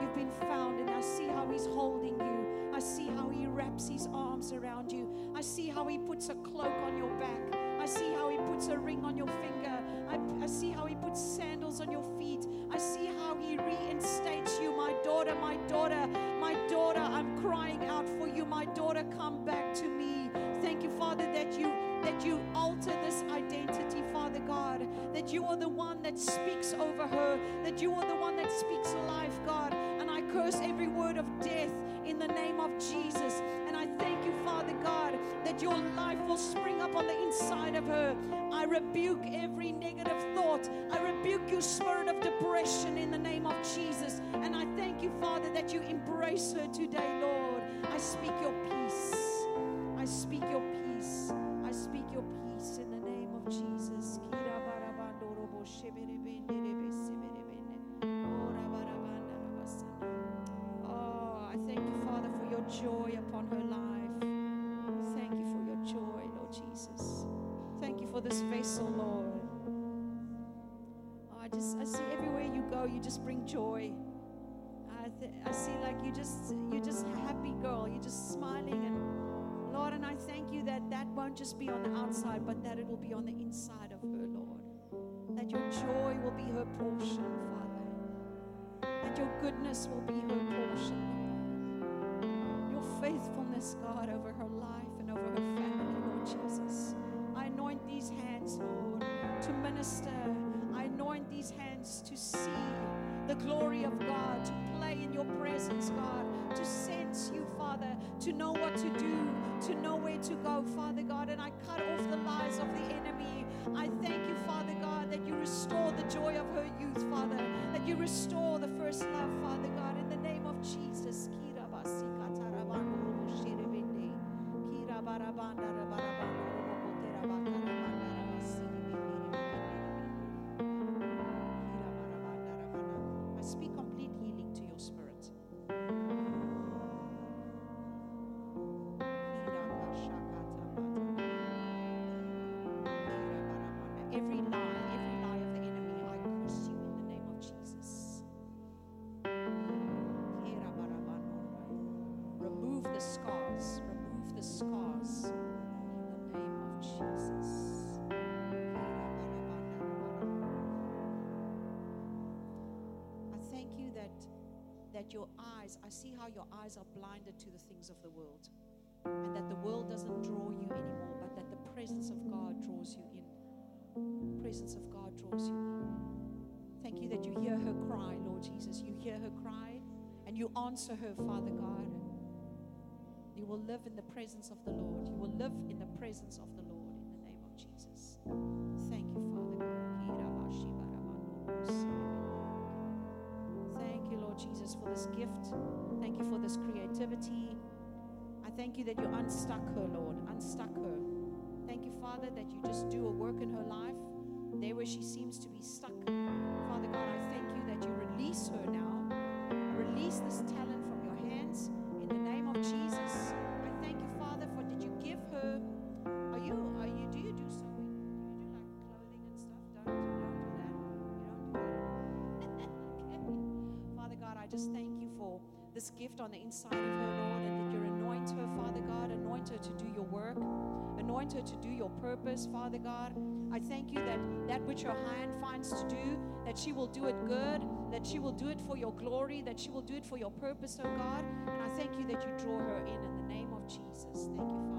You've been found, and I see how He's holding you. I see how He wraps His arms around you. I see how He puts a cloak on your back. I see how He puts a ring on your finger. I, I see how He puts sandals on your feet. I see how He reinstates you, my daughter, my daughter, my daughter. I'm crying out for you, my daughter. Come back to me. Thank you, Father, that you that you alter this identity, Father God. That you are the one that speaks over her. That you are the one that speaks life, God. And I curse every word of death in the name of Jesus. And I thank you, Father God, that your life will spring up on the inside of her. I rebuke every negative thought. I rebuke you, spirit of depression, in the name of Jesus. And I thank you, Father, that you embrace her today, Lord. I speak your peace. I speak your peace. I speak your peace in the name of Jesus. Oh, I thank you, Father, for your joy upon her life. Thank you for your joy, Lord Jesus. Thank you for this vessel, Lord. Oh, I just I see everywhere you go, you just bring joy. I, th- I see like you just you're just a happy girl. You're just smiling and Lord, and I thank you that that won't just be on the outside, but that it will be on the inside of her, Lord. That your joy will be her portion, Father. That your goodness will be her portion, Lord. Your faithfulness, God, over her life and over her family, Lord Jesus. I anoint these hands, Lord, to minister. Anoint these hands to see the glory of God, to play in your presence, God, to sense you, Father, to know what to do, to know where to go, Father God. And I cut off the lies of the enemy. I thank you, Father God, that you restore the joy of her youth, Father, that you restore the first love, Father God, in the name of Jesus. Kira your eyes, I see how your eyes are blinded to the things of the world. And that the world doesn't draw you anymore, but that the presence of God draws you in. Presence of God draws you in. Thank you that you hear her cry, Lord Jesus. You hear her cry and you answer her, Father God. You will live in the presence of the Lord. You will live in the presence of the Lord in the name of Jesus. Thank you, Jesus, for this gift. Thank you for this creativity. I thank you that you unstuck her, Lord. Unstuck her. Thank you, Father, that you just do a work in her life. There where she seems to be stuck. Father God, I thank you that you release her now. Release this talent this gift on the inside of her, Lord, and that you anoint her, Father God, anoint her to do your work, anoint her to do your purpose, Father God. I thank you that that which her hand finds to do, that she will do it good, that she will do it for your glory, that she will do it for your purpose, oh God. And I thank you that you draw her in in the name of Jesus. Thank you,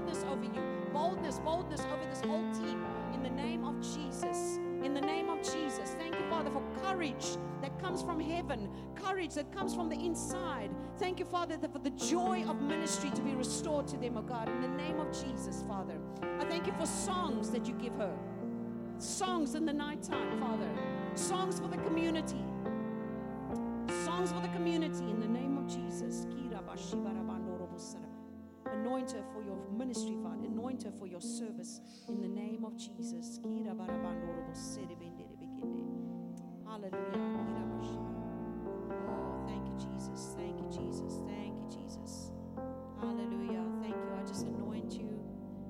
boldness over you. Boldness, boldness over this whole team. In the name of Jesus. In the name of Jesus. Thank you, Father, for courage that comes from heaven, courage that comes from the inside. Thank you, Father, for the joy of ministry to be restored to them, oh God. In the name of Jesus, Father. I thank you for songs that you give her. Songs in the nighttime, Father. Songs for the community. Songs for the community in the name of Jesus. Anoint her for your ministry, Father. Anoint her for your service. In the name of Jesus. Hallelujah. Oh, thank you, Jesus. Thank you, Jesus. Thank you, Jesus. Hallelujah. Thank you. I just anoint you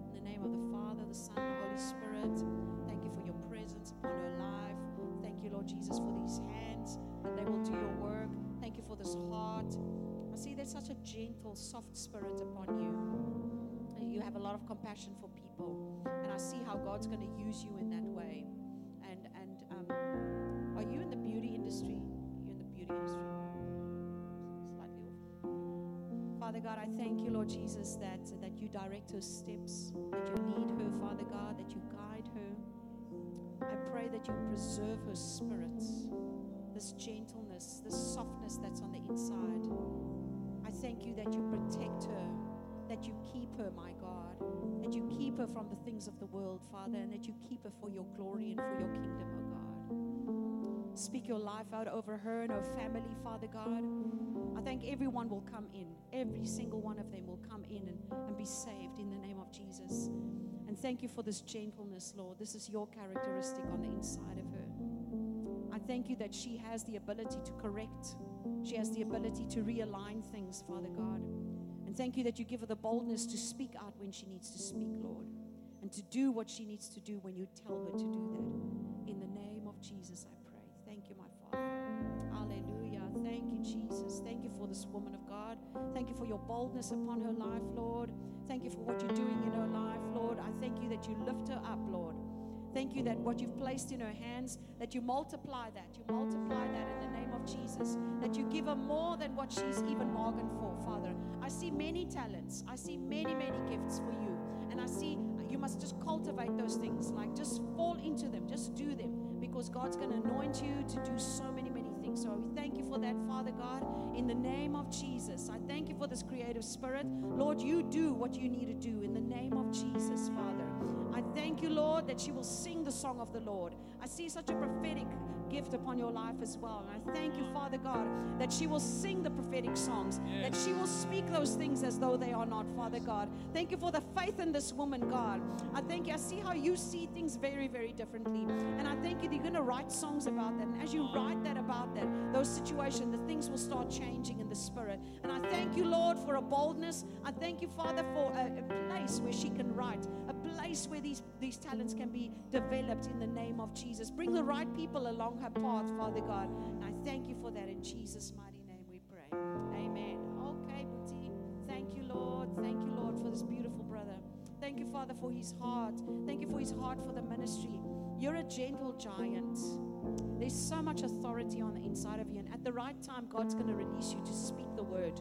in the name of the Father, the Son, the Holy Spirit. Thank you for your presence upon her life. Thank you, Lord Jesus, for these hands that they will do your work. Thank you for this heart. I see there's such a gentle, soft spirit upon you lot of compassion for people, and I see how God's going to use you in that way. And and um, are you in the beauty industry? You're in the beauty industry. Slightly off. Father God, I thank you, Lord Jesus, that that you direct her steps, that you lead her, Father God, that you guide her. I pray that you preserve her spirit, this gentleness, this softness that's on the inside. I thank you that you protect her, that you keep her, my God, that you keep her from the things of the world, Father, and that you keep her for your glory and for your kingdom, oh God. Speak your life out over her and her family, Father God. I think everyone will come in. Every single one of them will come in and, and be saved in the name of Jesus. And thank you for this gentleness, Lord. This is your characteristic on the inside of her. I thank you that she has the ability to correct, she has the ability to realign things, Father God. And thank you that you give her the boldness to speak out when she needs to speak, Lord, and to do what she needs to do when you tell her to do that. In the name of Jesus, I pray. Thank you, my Father. Hallelujah. Thank you, Jesus. Thank you for this woman of God. Thank you for your boldness upon her life, Lord. Thank you for what you're doing in her life, Lord. I thank you that you lift her up, Lord. Thank you that what you've placed in her hands, that you multiply that. You multiply that in the name of Jesus. That you give her more than what she's even bargained for, Father. I see many talents. I see many, many gifts for you. And I see you must just cultivate those things. Like just fall into them. Just do them. Because God's going to anoint you to do so many, many things. So we thank you for that, Father God. In the name of Jesus. I thank you for this creative spirit. Lord, you do what you need to do in the name of Jesus, Father. I thank you, Lord, that she will sing the song of the Lord. I see such a prophetic gift upon your life as well. And I thank you, Father God, that she will sing the prophetic songs, that she will speak those things as though they are not, Father God. Thank you for the faith in this woman, God. I thank you. I see how you see things very, very differently. And I thank you that you're going to write songs about that. And as you write that about that, those situations, the things will start changing in the spirit. And I thank you, Lord, for a boldness. I thank you, Father, for a, a place where she can write, a place where these, these talents can be developed in the name of Jesus. Bring the right people along her path, Father God. And I thank you for that in Jesus' mighty name we pray. Amen. Okay, Buti. Thank you, Lord. Thank you, Lord, for this beautiful brother. Thank you, Father, for his heart. Thank you for his heart for the ministry. You're a gentle giant. There's so much authority on the inside of you. And at the right time, God's going to release you to speak the word,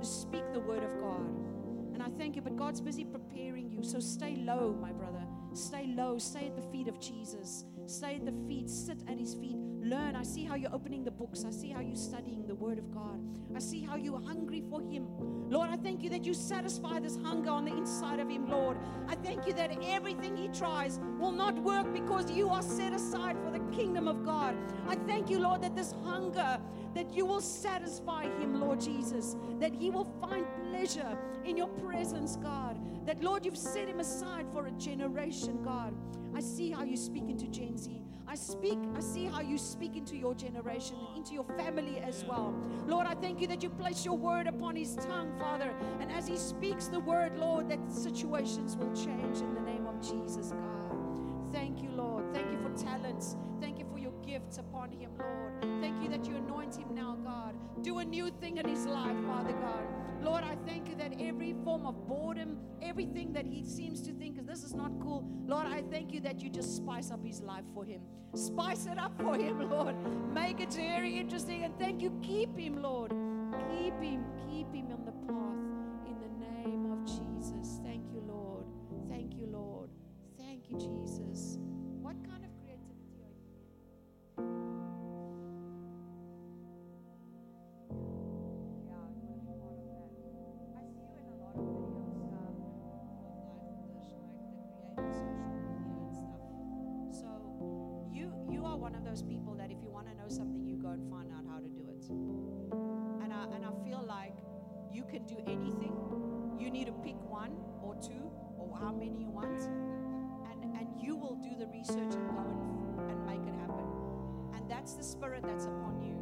to speak the word of God. And I thank you, but God's busy preparing you. So stay low, my brother. Stay low. Stay at the feet of Jesus. Stay at the feet. Sit at his feet. Learn. I see how you're opening the books. I see how you're studying the word of God. I see how you're hungry for him. Lord, I thank you that you satisfy this hunger on the inside of him, Lord. I thank you that everything he tries will not work because you are set aside for the kingdom of God. I thank you, Lord, that this hunger, that you will satisfy him, Lord Jesus, that he will find pleasure in your presence, God. That, Lord, you've set him aside for a generation, God. I see how you speak into Gen Z. I speak, I see how you speak into your generation, into your family as well. Lord, I thank you that you place your word upon his tongue, Father. And as he speaks the word, Lord, that situations will change in the name of Jesus, God. Thank you, Lord. Thank you for talents. Thank gifts upon him, Lord. Thank you that you anoint him now, God. Do a new thing in his life, Father God. Lord, I thank you that every form of boredom, everything that he seems to think is this is not cool, Lord, I thank you that you just spice up his life for him. Spice it up for him, [laughs] Lord. Make it very interesting. And thank you. Keep him, Lord. Keep him. Keep him on the path in the name of Jesus. Thank you, Lord. Thank you, Lord. Thank you, Jesus. One of those people that if you want to know something, you go and find out how to do it. And I and I feel like you can do anything. You need to pick one or two or how many you want, and and you will do the research and go and, and make it happen. And that's the spirit that's upon you.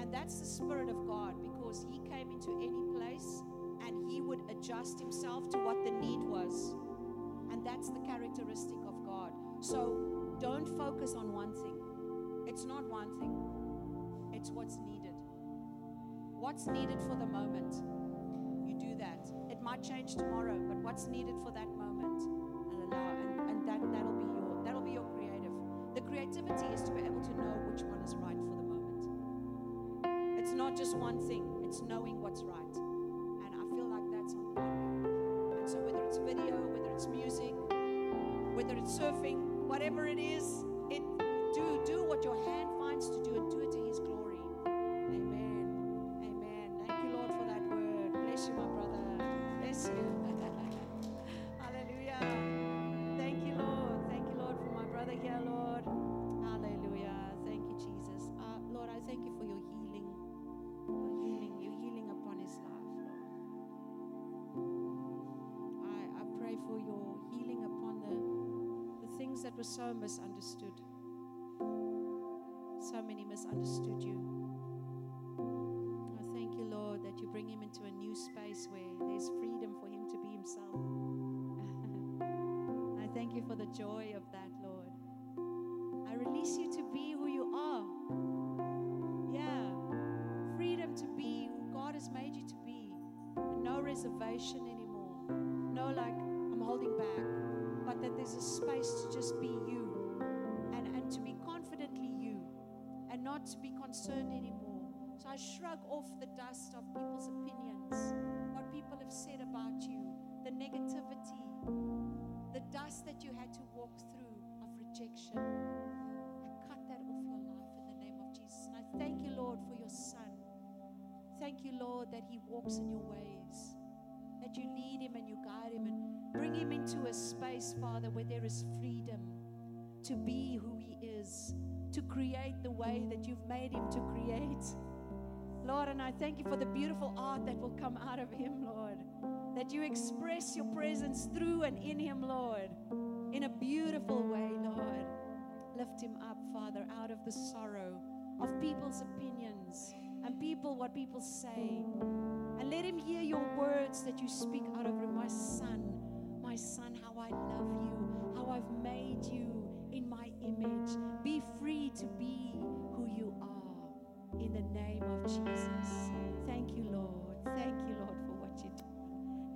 And that's the Spirit of God because He came into any place and He would adjust Himself to what the need was. And that's the characteristic of God. So don't focus on one thing, it's not one thing, it's what's needed. What's needed for the moment? You do that. It might change tomorrow, but what's needed for that moment? And allow and, and that, that'll be your that'll be your creative. The creativity is to be able to know which one is right for the moment. It's not just one thing, it's knowing what's right. And I feel like that's on. And so whether it's video, whether it's music, whether it's surfing, whatever it is, it do do what your hand finds to do and do were so misunderstood. So many misunderstood you. I thank you, Lord, that you bring him into a new space where there's freedom for him to be himself. [laughs] I thank you for the joy of that, Lord. I release you to be who you are. Yeah. Freedom to be who God has made you to be. And no reservation not to be concerned anymore. So I shrug off the dust of people's opinions, what people have said about you, the negativity, the dust that you had to walk through of rejection. I cut that off your life in the name of Jesus. And I thank you, Lord, for your son. Thank you, Lord, that he walks in your ways, that you lead him and you guide him and bring him into a space, Father, where there is freedom to be who he is, to create the way that you've made him to create. Lord, and I thank you for the beautiful art that will come out of him, Lord. That you express your presence through and in him, Lord, in a beautiful way, Lord. Lift him up, Father, out of the sorrow of people's opinions and people, what people say. And let him hear your words that you speak out of him, my son, my son, how I love you, how I've made you image. Be free to be who you are in the name of Jesus. Thank you, Lord. Thank you, Lord, for what you do.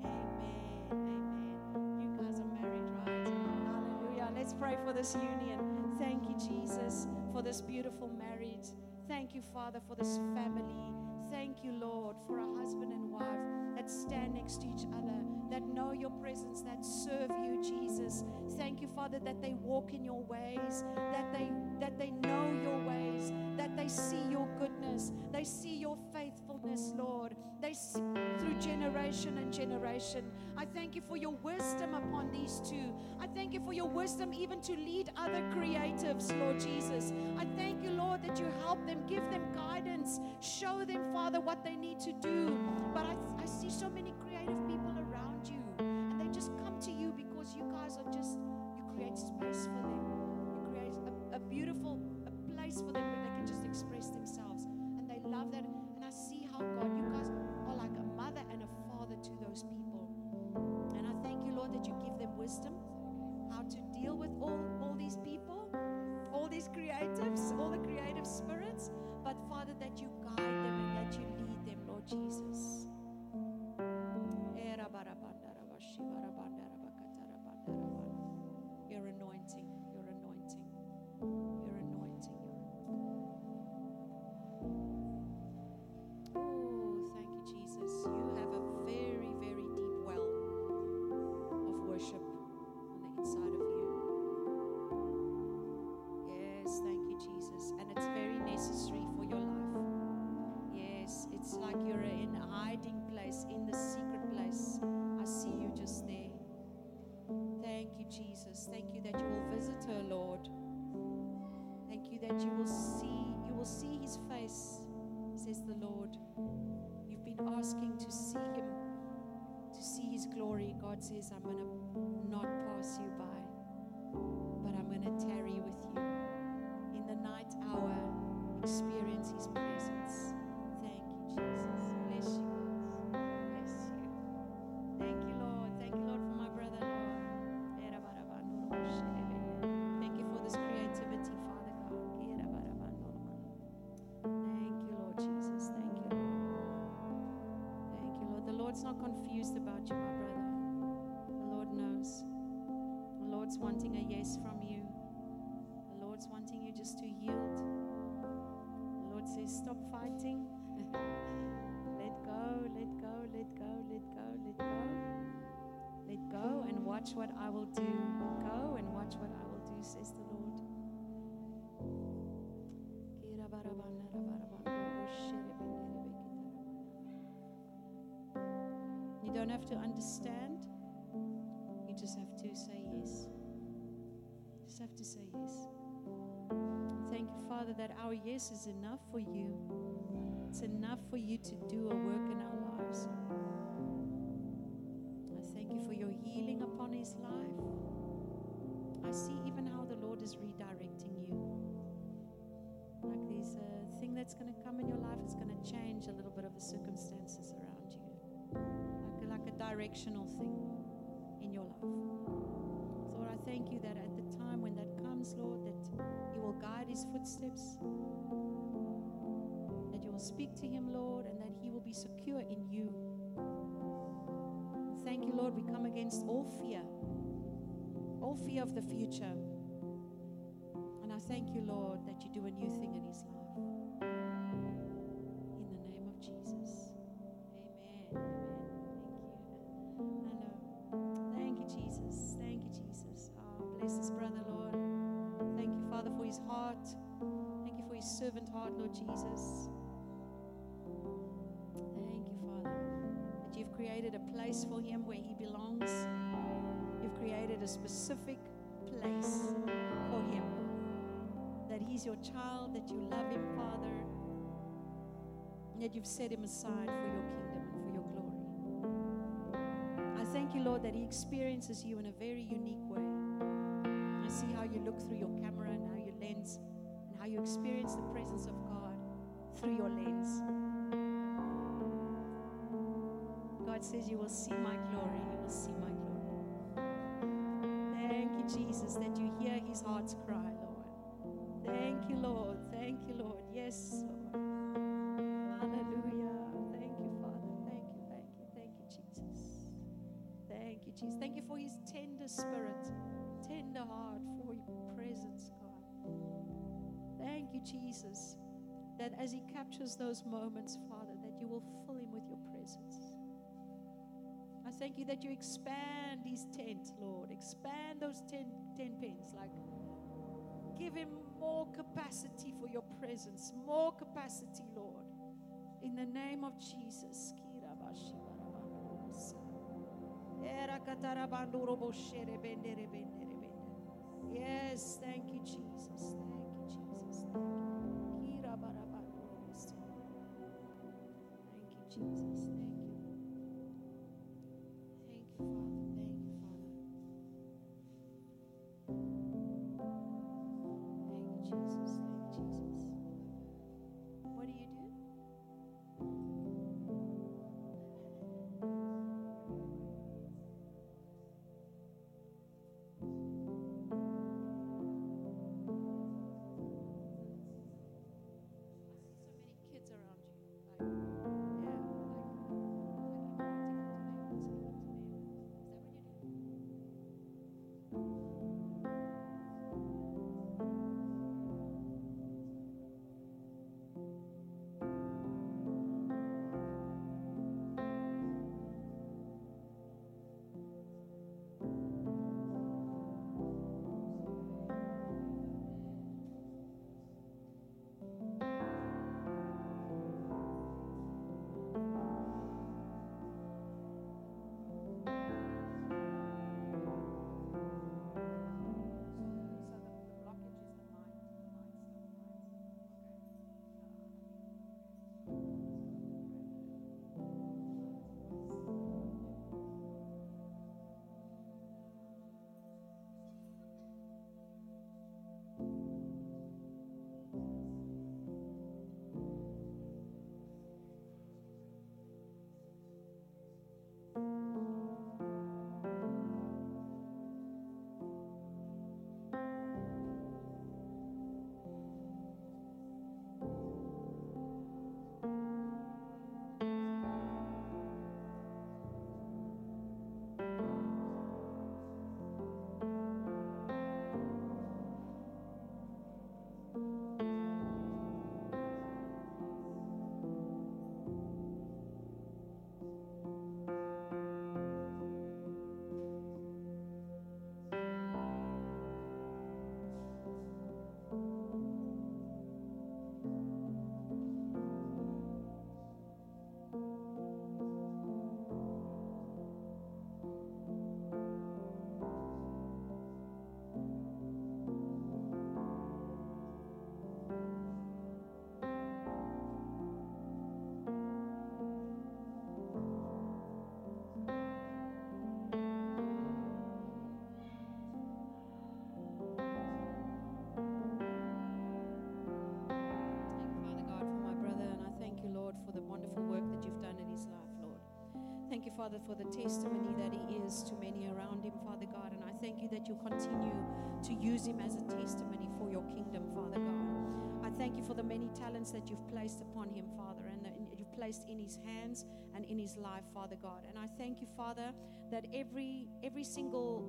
Amen. Amen. You guys are married, right? Hallelujah. Let's pray for this union. Thank you, Jesus, for this beautiful marriage. Thank you, Father, for this family. Thank you, Lord, for a husband and wife that stand next to each other, that know your presence, that serve you, Jesus. Thank you, Father, that they walk in your ways, that they that they know your ways, that they see your goodness, they see your faithfulness, Lord. They see through generation and generation. I thank you for your wisdom upon these two. I thank you for your wisdom even to lead other creatives, Lord Jesus. I thank you, Lord, that you help them, give them guidance, show them, Father, what they need to do. But I, I see so many creative people around you, and they just come to you because you guys are just, you create space for them. You create a, a beautiful a place for them where they can just express themselves. And they love that. And I see how God, you guys are like a mother and a father to those people. And I thank you, Lord, that you give them wisdom how to deal with all, all these people, all these creatives, all the creative spirits. But Father, that you guide them and that you lead them, Lord Jesus. Your anointing, your anointing, your anointing, your Oh, thank you, Jesus. You have a very, very deep well of worship on the inside of you. Yes, thank you, Jesus. And it's very necessary for your life. Yes, it's like you're in a hiding place, in you, Jesus. Thank you that you will visit her, Lord. Thank you that you will see, you will see his face, says the Lord. You've been asking to see him, to see his glory. God says, I'm going to not pass you by, but I'm going to Confused about you, my brother. The Lord knows. The Lord's wanting a yes from you. The Lord's wanting you just to yield. The Lord says, Stop fighting. [laughs] let go, let go, let go, let go, let go. Let go and watch what I will do. Go and watch what I will do, says the don't have to understand. You just have to say yes. You Just have to say yes. Thank you, Father, that our yes is enough for you. It's enough for you to do a work in our lives. Directional thing in your life. So Lord, I thank you that at the time when that comes, Lord, that you will guide his footsteps, that you will speak to him, Lord, and that he will be secure in you. Thank you, Lord. We come against all fear, all fear of the future. And I thank you, Lord, that you do a new thing in his life. Servant heart, Lord Jesus. Thank you, Father, that you've created a place for him where he belongs. You've created a specific place for him. That he's your child, that you love him, Father, and that you've set him aside for your kingdom and for your glory. I thank you, Lord, that he experiences you in a very unique way. I see how you look through your camera you experience the presence of God through your lens. God says, You will see my glory. You will see my glory. Thank you, Jesus, that you hear his heart's cry, Lord. Thank you, Lord. Thank you, Lord. Yes, Lord. Hallelujah. Thank you, Father. Thank you, thank you, thank you, Jesus. Thank you, Jesus. Thank you for his tender spirit, tender heart, for your presence, God. You, Jesus, that as he captures those moments, Father, that you will fill him with your presence. I thank you that you expand his tent, Lord. Expand those ten, ten pins. Like, give him more capacity for your presence, more capacity, Lord. In the name of Jesus. Yes, thank you, Jesus. Thank Jesus. Thank you, Father, for the testimony that he is to many around him, Father God. And I thank you that you continue to use him as a testimony for your kingdom, Father God. I thank you for the many talents that you've placed upon him, Father, and you've placed in his hands and in his life, Father God. And I thank you, Father, that every every single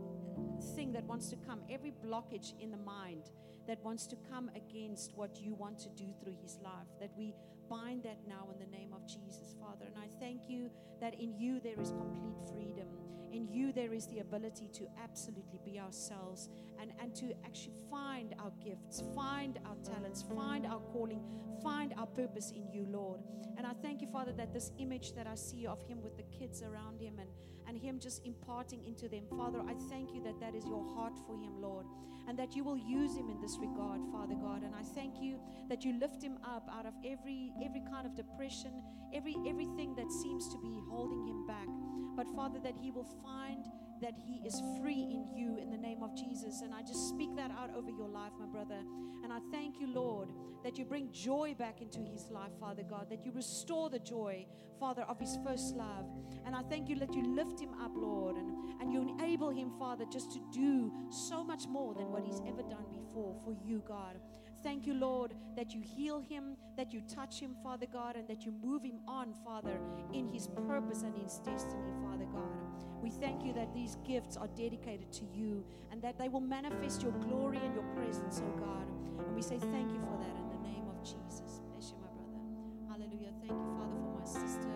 thing that wants to come, every blockage in the mind that wants to come against what you want to do through his life, that we bind that now in the name of Jesus, Father. And I thank you that in you there is complete freedom. In you there is the ability to absolutely be ourselves and, and to actually find our gifts, find our talents, find our calling, find our purpose in you, Lord. And I thank you, Father, that this image that I see of him with the kids around him and, and him just imparting into them, Father, I thank you that that is your heart for him, Lord and that you will use him in this regard, Father God. And I thank you that you lift him up out of every every kind of depression, every everything that seems to be holding him back. But Father, that he will find that he is free in you in the name of Jesus. And I just speak that out over your life, my brother. And I thank you, Lord, that you bring joy back into his life, Father God, that you restore the joy, Father, of his first love. And I thank you that you lift him up, Lord, and, and you enable him, Father, just to do so much more than what he's ever done before for you, God. Thank you, Lord, that you heal him, that you touch him, Father God, and that you move him on, Father, in his purpose and his destiny, Father God. We thank you that these gifts are dedicated to you and that they will manifest your glory and your presence, oh God. And we say thank you for that in the name of Jesus. Bless you, my brother. Hallelujah. Thank you, Father, for my sister.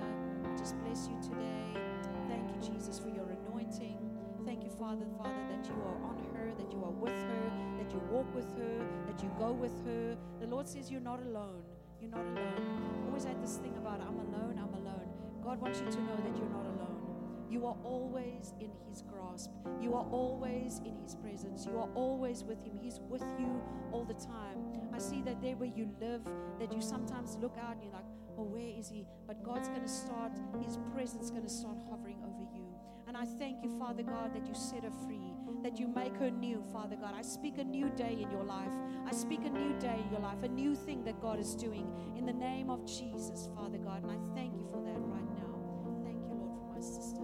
Just bless you today. Thank you, Jesus, for your anointing. Thank you, Father, Father, that you are on her, that you are with her, that you walk with her, that you go with her. The Lord says you're not alone. You're not alone. Always had this thing about I'm alone, I'm alone. God wants you to know that you're not alone. You are always in His grasp. You are always in His presence. You are always with Him. He's with you all the time. I see that there where you live, that you sometimes look out and you're like, oh, where is He? But God's going to start, His presence is going to start hovering over you. And I thank you, Father God, that you set her free, that you make her new, Father God. I speak a new day in your life. I speak a new day in your life, a new thing that God is doing in the name of Jesus, Father God. And I thank you for that right now. Thank you, Lord, for my sister.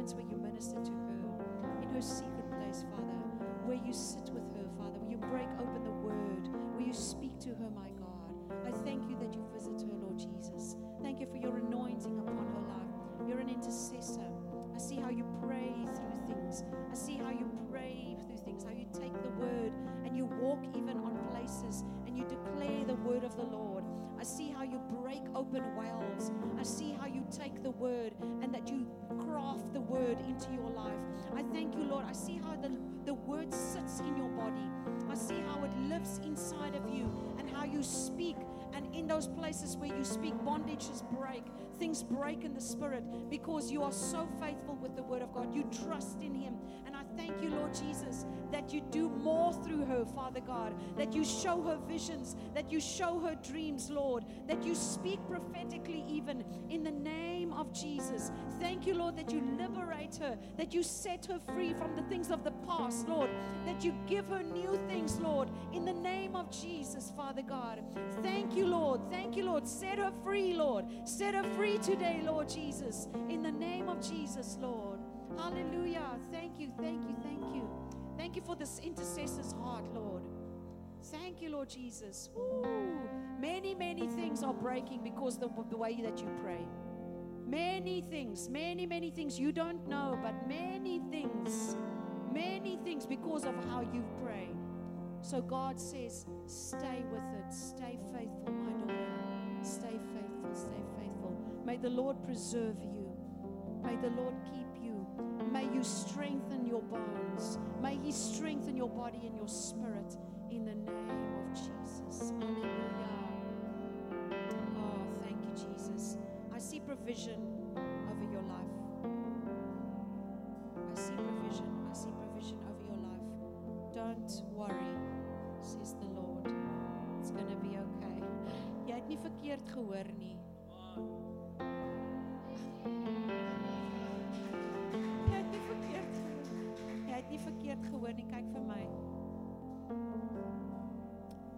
Moments where you minister to her in her secret place, Father, where you sit with her, Father, where you break open the word, where you speak to her, my God. I thank you that you visit her, Lord Jesus. Thank you for your anointing upon her life. You're an intercessor. I see how you pray through things. I see how you pray through things, how you take the word and you walk even on places and you declare the word of the Lord. I see how you break open wells. I see how you take the word and that you craft the word into your life. I thank you, Lord. I see how the, the word sits in your body. I see how it lives inside of you and how you speak. And in those places where you speak, bondages break, things break in the spirit because you are so faithful with the word of God. You trust in Him. And thank you, Lord Jesus, that you do more through her, Father God, that you show her visions, that you show her dreams, Lord, that you speak prophetically, even in the name of Jesus. Thank you, Lord, that you liberate her, that you set her free from the things of the past, Lord, that you give her new things, Lord, in the name of Jesus, Father God. Thank you, Lord. Thank you, Lord. Set her free, Lord. Set her free today, Lord Jesus, in the name of Jesus, Lord. Hallelujah. Thank you, thank you, thank you. Thank you for this intercessor's heart, Lord. Thank you, Lord Jesus. Ooh, many, many things are breaking because of the way that you pray. Many things, many, many things you don't know, but many things, many things because of how you pray. So God says, stay with it, stay faithful, my daughter. Stay faithful, stay faithful. May the Lord preserve you. May the Lord keep. May you strengthen your bones. May He strengthen your body and your spirit in the name of Jesus. Hallelujah. Oh, thank you, Jesus. I see provision over your life. I see provision. I see provision over your life. Don't worry, says the Lord. It's going to be okay. Jy het nie verkeerd gehoor nie. dit nie verkeerd gehoor nie. Kyk vir my.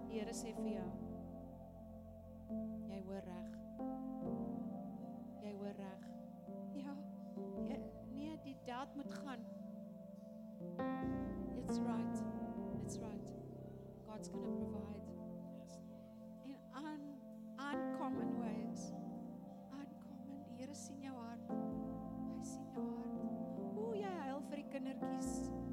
Die Here sê vir jou. Jy hoor reg. Jy hoor reg. Ja. Jy, nee, die daad moet gaan. It's right. It's right. God's going to provide. Yes, Lord. In un uncommon ways. Vir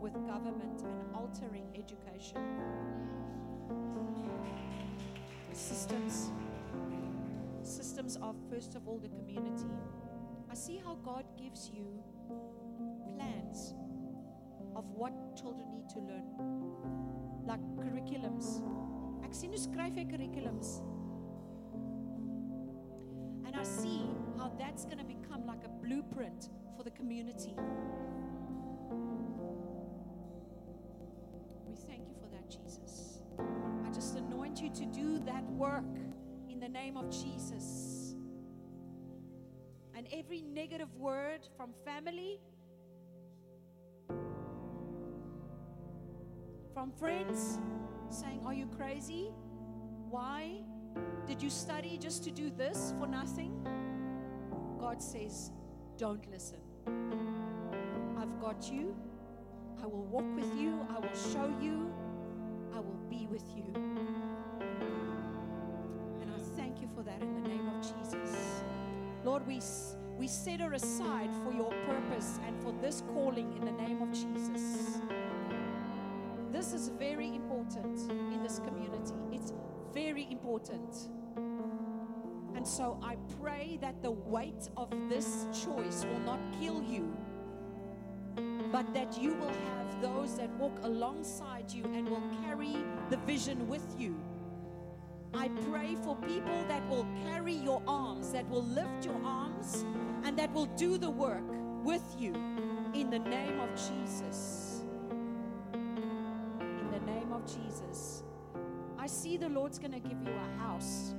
with government and altering education systems. Systems of, first of all, the community. I see how God gives you plans of what children need to learn, like curriculums. Ek sien hoe skryf hy curriculums. And I see how that's going to become like a blueprint for the community. I just anoint you to do that work in the name of Jesus. And every negative word from family, from friends, saying, Are you crazy? Why? Did you study just to do this for nothing? God says, Don't listen. I've got you. I will walk with you. I will show you. I will be with you. And I thank you for that in the name of Jesus. Lord, we, we set her aside for your purpose and for this calling in the name of Jesus. This is very important in this community. It's very important. And so I pray that the weight of this choice will not kill you, but that you will have those that walk alongside you and will carry the vision with you. I pray for people that will carry your arms, that will lift your arms, and that will do the work with you in the name of Jesus. In the name of Jesus. I see the Lord's going to give you a house.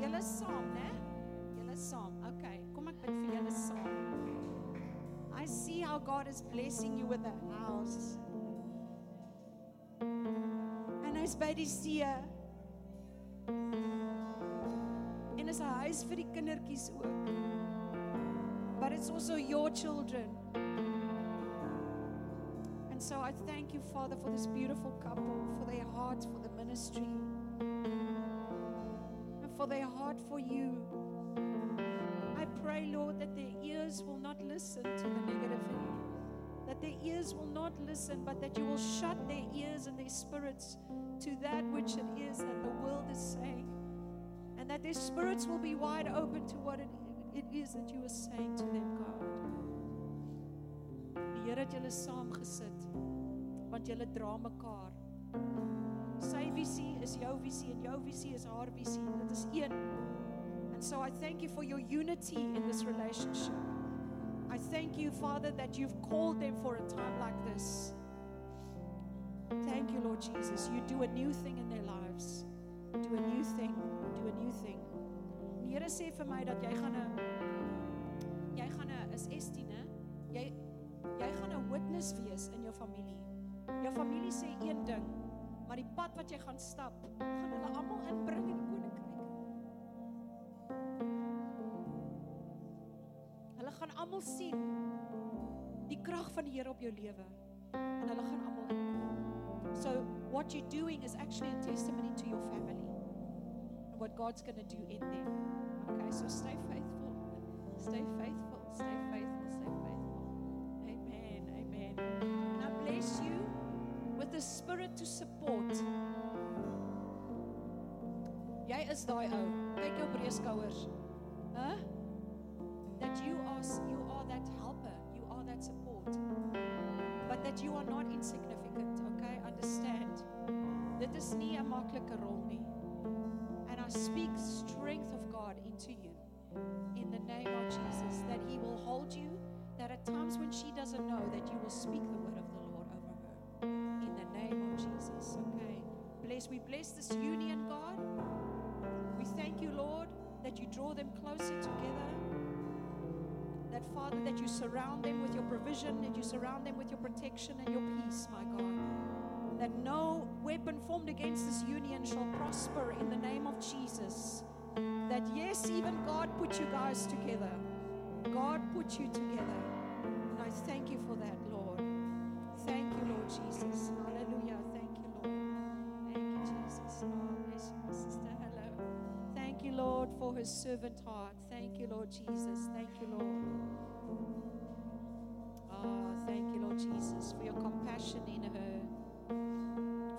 Julle saam, né? Julle saam. Okay, kom ek bid vir julle. I see how God is blessing you with a house. En hy's by die see. Eh, en is 'n huis vir die kindertjies ook. But it's also your children. And so I thank you, Father, for this beautiful couple, for their heart for the ministry, and for their heart for you. I pray, Lord, that their ears will not listen to the negativity, that their ears will not listen, but that you will shut their ears and their spirits to that which it is that the world is saying, and that their spirits will be wide open to what it, is that you are saying to them, God. Die Here want julle dra mekaar. Sy visie is jou visie en jou visie is haar visie. Dit is een. And so I thank you for your unity in this relationship. Thank you, Father, that you've called them for a time like this. Thank you, Lord Jesus. You do a new thing in their lives. Do a new thing. Do a new thing. Die Here sê vir my dat jy gaan 'n jy gaan 'n is Estie, né? Jy jy gaan 'n witness wees in jou familie. Jou familie sê een ding, maar die pad wat jy gaan stap, gaan hulle almal inbring in die almal sien die krag van die Here op jou lewe en hulle gaan almal. So what you're doing is actually a testimony to your family and what God's going to do in them. Okay, so stay faithful. Stay faithful. Stay faithful. Stay faithful. Amen. Amen. And I bless you with the spirit to support. Jy is daai ou. Kyk jou breë skouers. Hæ? that you are you are that helper, you are that support, but that you are not insignificant. Okay, understand. Dit is nie 'n maklike rol nie. And I speak strength of God into you in the name of Jesus that he will hold you that at times when she doesn't know that you will speak the word of the Lord over her in the name of Jesus. Okay. Bless we bless this union, God. We thank you, Lord, that you draw them closer together. That, Father, that you surround them with your provision, that you surround them with your protection and your peace, my God. That no weapon formed against this union shall prosper in the name of Jesus. That, yes, even God put you guys together. God put you together. And I thank you for that, Lord. Thank you, Lord Jesus. Hallelujah. Thank you, Lord. Thank you, Jesus. Oh, bless you, my sister. Hello. Thank you, Lord, for his servant heart. Thank you, Lord Jesus. Thank you, Lord. Oh, thank you, Lord Jesus, for your compassion in her,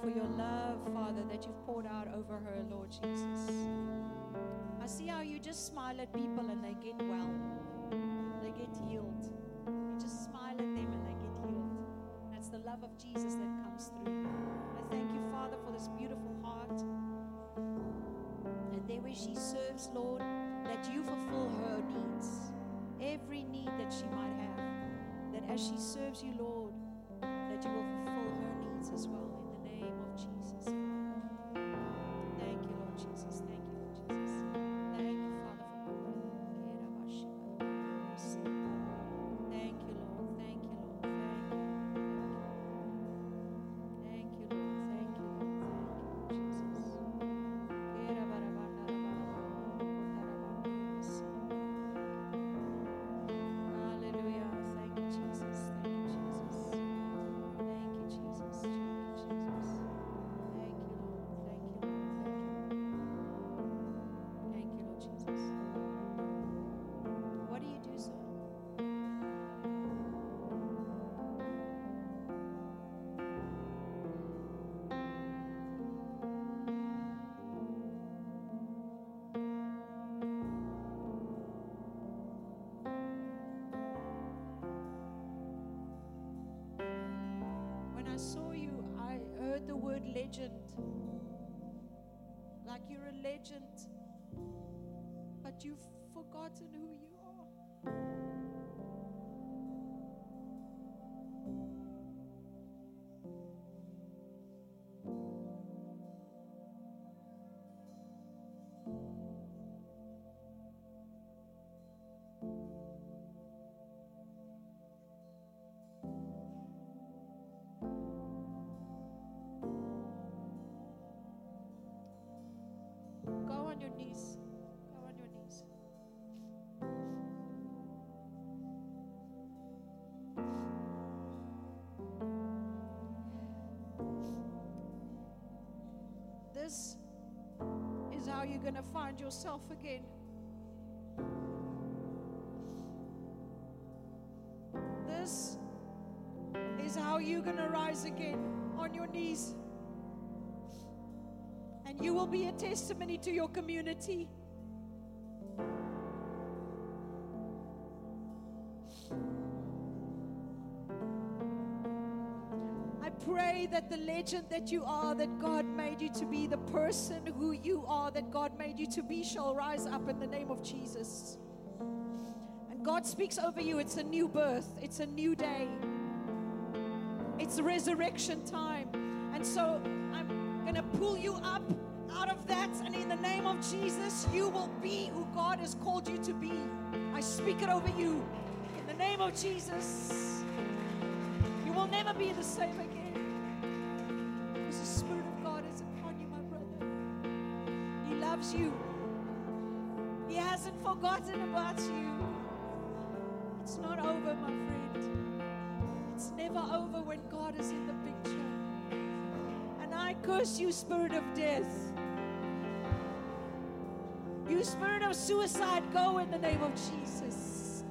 for your love, Father, that you've poured out over her, Lord Jesus. I see how you just smile at people and they get well, they get healed. You just smile at them and they get healed. That's the love of Jesus that comes through. I thank you, Father, for this beautiful heart. And there where she serves, Lord, that you fulfill her needs, every need that she might have. That as she serves you, Lord, that you will fulfill her needs as well but you've forgotten who your knees. Go on your knees. This is how you're going to find yourself again. This is how you're going to rise again on your knees. You will be a testimony to your community. I pray that the legend that you are, that God made you to be, the person who you are, that God made you to be, shall rise up in the name of Jesus. And God speaks over you. It's a new birth, it's a new day, it's resurrection time. And so I'm going to pull you up out of that. And in the name of Jesus, you will be who God has called you to be. I speak it over you. In the name of Jesus, you will never be the same again. Because the Spirit of God is upon you, my brother. He loves you, He hasn't forgotten about you. It's not over, my friend. It's never over when God is in the picture. And I curse you, spirit of death. Spirit of suicide, go in the name of Jesus.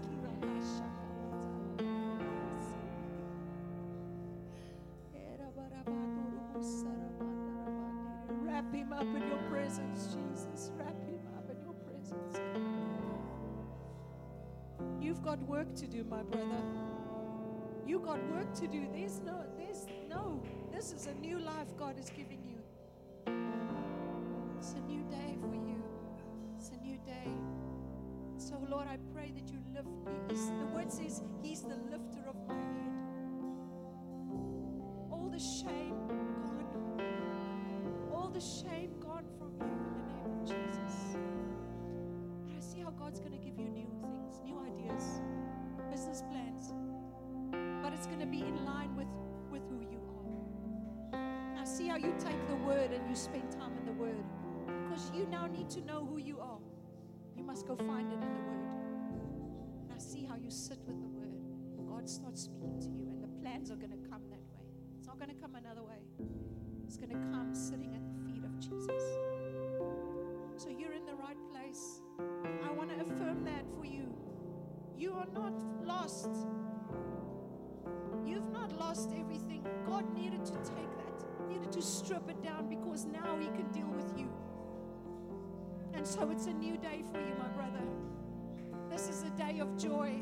Wrap him up in your presence, Jesus. Wrap him up in your presence. You've got work to do, my brother. You got work to do. There's no, there's no. This is a new life God is giving you. It's a new day for you. It's a new day. So, Lord, I pray that you lift. He's, the word says He's the lifter of my head. All the shame gone. All the shame gone from you in the name of Jesus. And I see how God's going to give you new things, new ideas, business plans. But it's going to be in line with, with who you are. I see how you take the word and you spend time in the word. Because you now need to know who you are. You must go find it in the word. And I see how you sit with the word. God starts speaking to you, and the plans are going to come that way. It's not going to come another way. It's going to come sitting at the feet of Jesus. So you're in the right place. I want to affirm that for you. You are not lost. You've not lost everything. God needed to take that, needed to strip it down because now He can deal with you. And so it's a new day for you, my brother. This is a day of joy.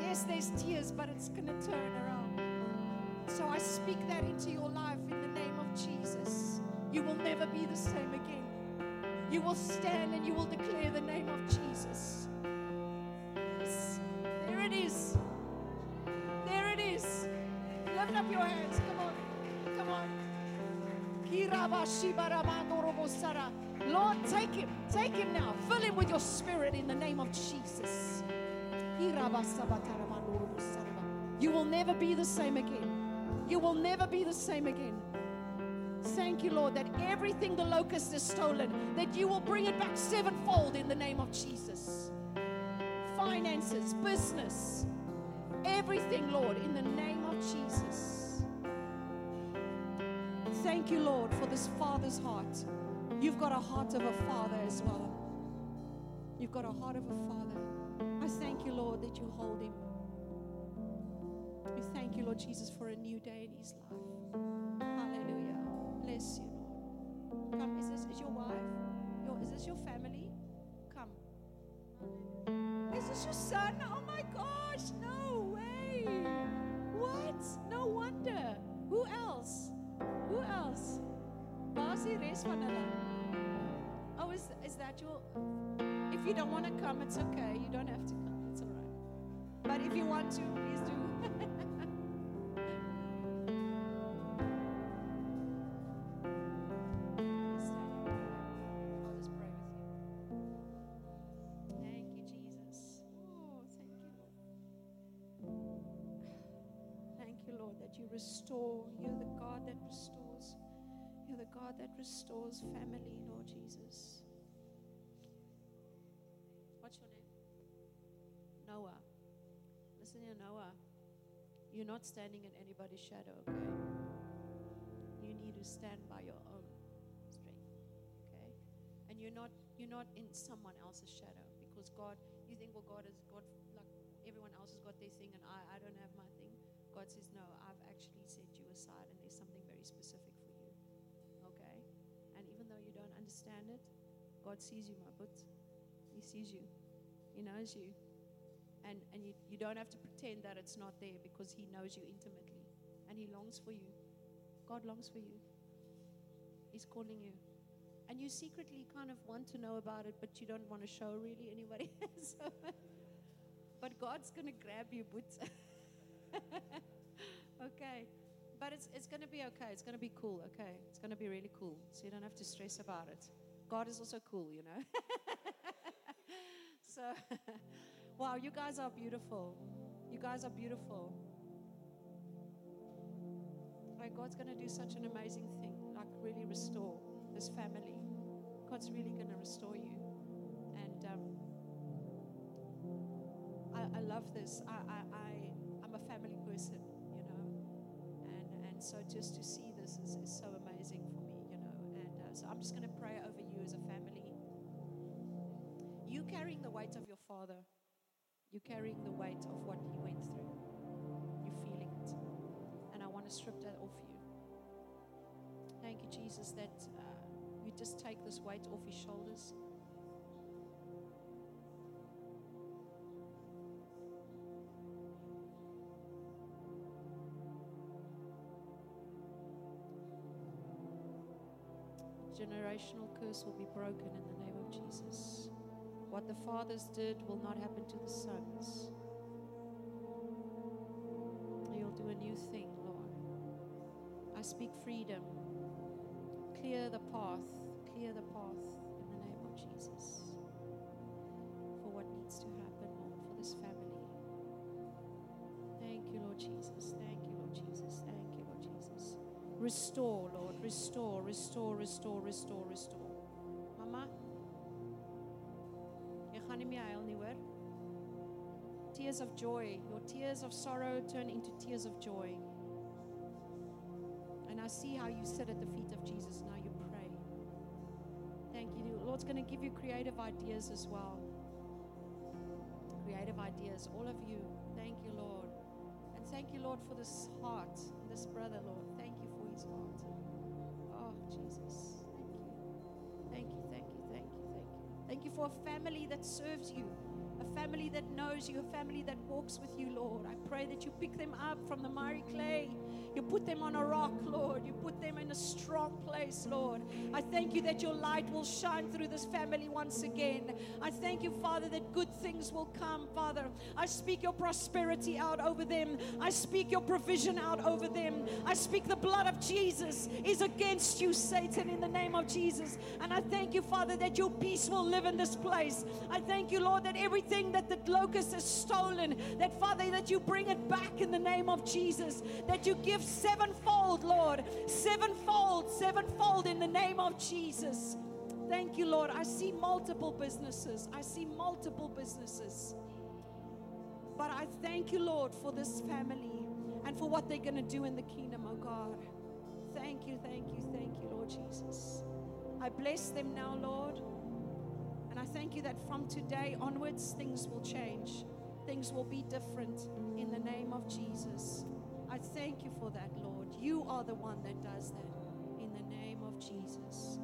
Yes, there's tears, but it's going to turn around. So I speak that into your life in the name of Jesus. You will never be the same again. You will stand and you will declare the name of Jesus. Yes. There it is. There it is. Lift up your hands. Come on. Come on. Lord, take him. Take him now. Fill him with your spirit in the name of Jesus. You will never be the same again. You will never be the same again. Thank you, Lord, that everything the locust has stolen, that you will bring it back sevenfold in the name of Jesus. Finances, business, everything, Lord, in the name of Jesus. Thank you, Lord, for this father's heart. You've got a heart of a father as well. You've got a heart of a father. I thank you, Lord, that you hold him. We thank you, Lord Jesus, for a new day in his life. Hallelujah. Bless you, Lord. Come, is this is your wife? Your, is this your family? Come. Is this your son? Oh my gosh, no way. What? No wonder. Who else? Who else? Res van hulle? Oh, is, is that your... If you don't want to come, it's okay. You don't have to come. It's all right. But if you want to, please do. That restores family, Lord Jesus. What's your name? Noah. Listen here, Noah. You're not standing in anybody's shadow, okay? You need to stand by your own strength, okay? And you're not you're not in someone else's shadow because God. You think, well, God has got like everyone else has got their thing, and I I don't have my thing. God says, no, I've actually set you aside, and there's something very specific? And even though you don't understand it, God sees you, my butt. He sees you. He knows you. And, and you, you don't have to pretend that it's not there because He knows you intimately. And He longs for you. God longs for you. He's calling you. And you secretly kind of want to know about it, but you don't want to show really anybody. [laughs] so, but God's going to grab you, but. [laughs] okay. But it's, it's going to be okay. It's going to be cool, okay? It's going to be really cool. So you don't have to stress about it. God is also cool, you know? [laughs] so, [laughs] wow, you guys are beautiful. You guys are beautiful. Like, God's going to do such an amazing thing, like, really restore this family. God's really going to restore you. And um, I, I love this. I, I, I, I'm a family person, so just to see this is, is so amazing for me, you know. And uh, so I'm just going to pray over you as a family. You carrying the weight of your father, you carrying the weight of what he went through. You're feeling it. And I want to strip that off you. Thank you, Jesus, that uh, you just take this weight off his shoulders. Generational curse will be broken in the name of Jesus. What the fathers did will not happen to the sons. You'll do a new thing, Lord. I speak freedom. Clear the path. Clear the path in the name of Jesus. Restore, Lord. Restore, restore, restore, restore, restore. Mama? Tears of joy. Your tears of sorrow turn into tears of joy. And I see how you sit at the feet of Jesus. Now you pray. Thank you. Lord's going to give you creative ideas as well. Creative ideas. All of you. Thank you, Lord. And thank you, Lord, for this heart, this brother, Lord. Oh, Jesus. Thank you. Thank you, thank you, thank you, thank you. Thank you for a family that serves you, a family that knows you, a family that walks with you, Lord. I pray that you pick them up from the miry clay. You put them on a rock, Lord. You put them in a strong place, Lord. I thank you that your light will shine through this family once again. I thank you, Father, that good things will come, Father. I speak your prosperity out over them. I speak your provision out over them. I speak the blood of Jesus is against you, Satan, in the name of Jesus. And I thank you, Father, that your peace will live in this place. I thank you, Lord, that everything that the locust has stolen, that, Father, that you bring it back in the name of Jesus, that you give sevenfold, Lord, sevenfold, sevenfold in the name of Jesus. Thank you, Lord. I see multiple businesses. I see multiple businesses. But I thank you, Lord, for this family and for what they're going to do in the kingdom, oh God. Thank you, thank you, thank you, Lord Jesus. I bless them now, Lord. And I thank you that from today onwards, things will change. Things will be different in the name of Jesus. I thank you for that, Lord. You are the one that does that in the name of Jesus.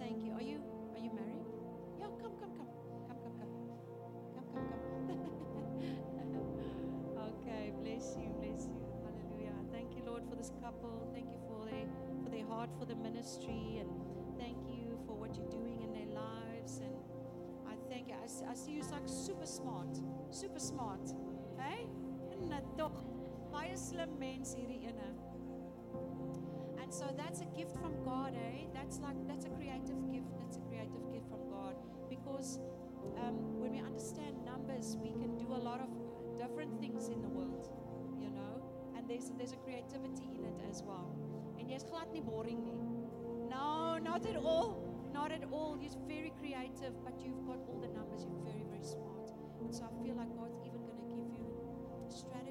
Thank you. Are you are you married? Yeah, come, come, come. Come, come, come. Come, come, come. [laughs] okay, bless you, bless you. Hallelujah. Thank you, Lord, for this couple. Thank you for their for their heart for the ministry and thank you for what you're doing in their lives. And I thank you. I, I see you like super smart. Super smart. Hey? Baie slim mens hierdie. And so that's a gift from God, eh? That's like that's a creative gift. That's a creative gift from God. Because um, when we understand numbers, we can do a lot of different things in the world, you know. And there's there's a creativity in it as well. And yes, glad nie boring nie. No, not at all. Not at all. You're very creative, but you've got all the numbers. You're very, very smart. And so I feel like God's even going to give you strategies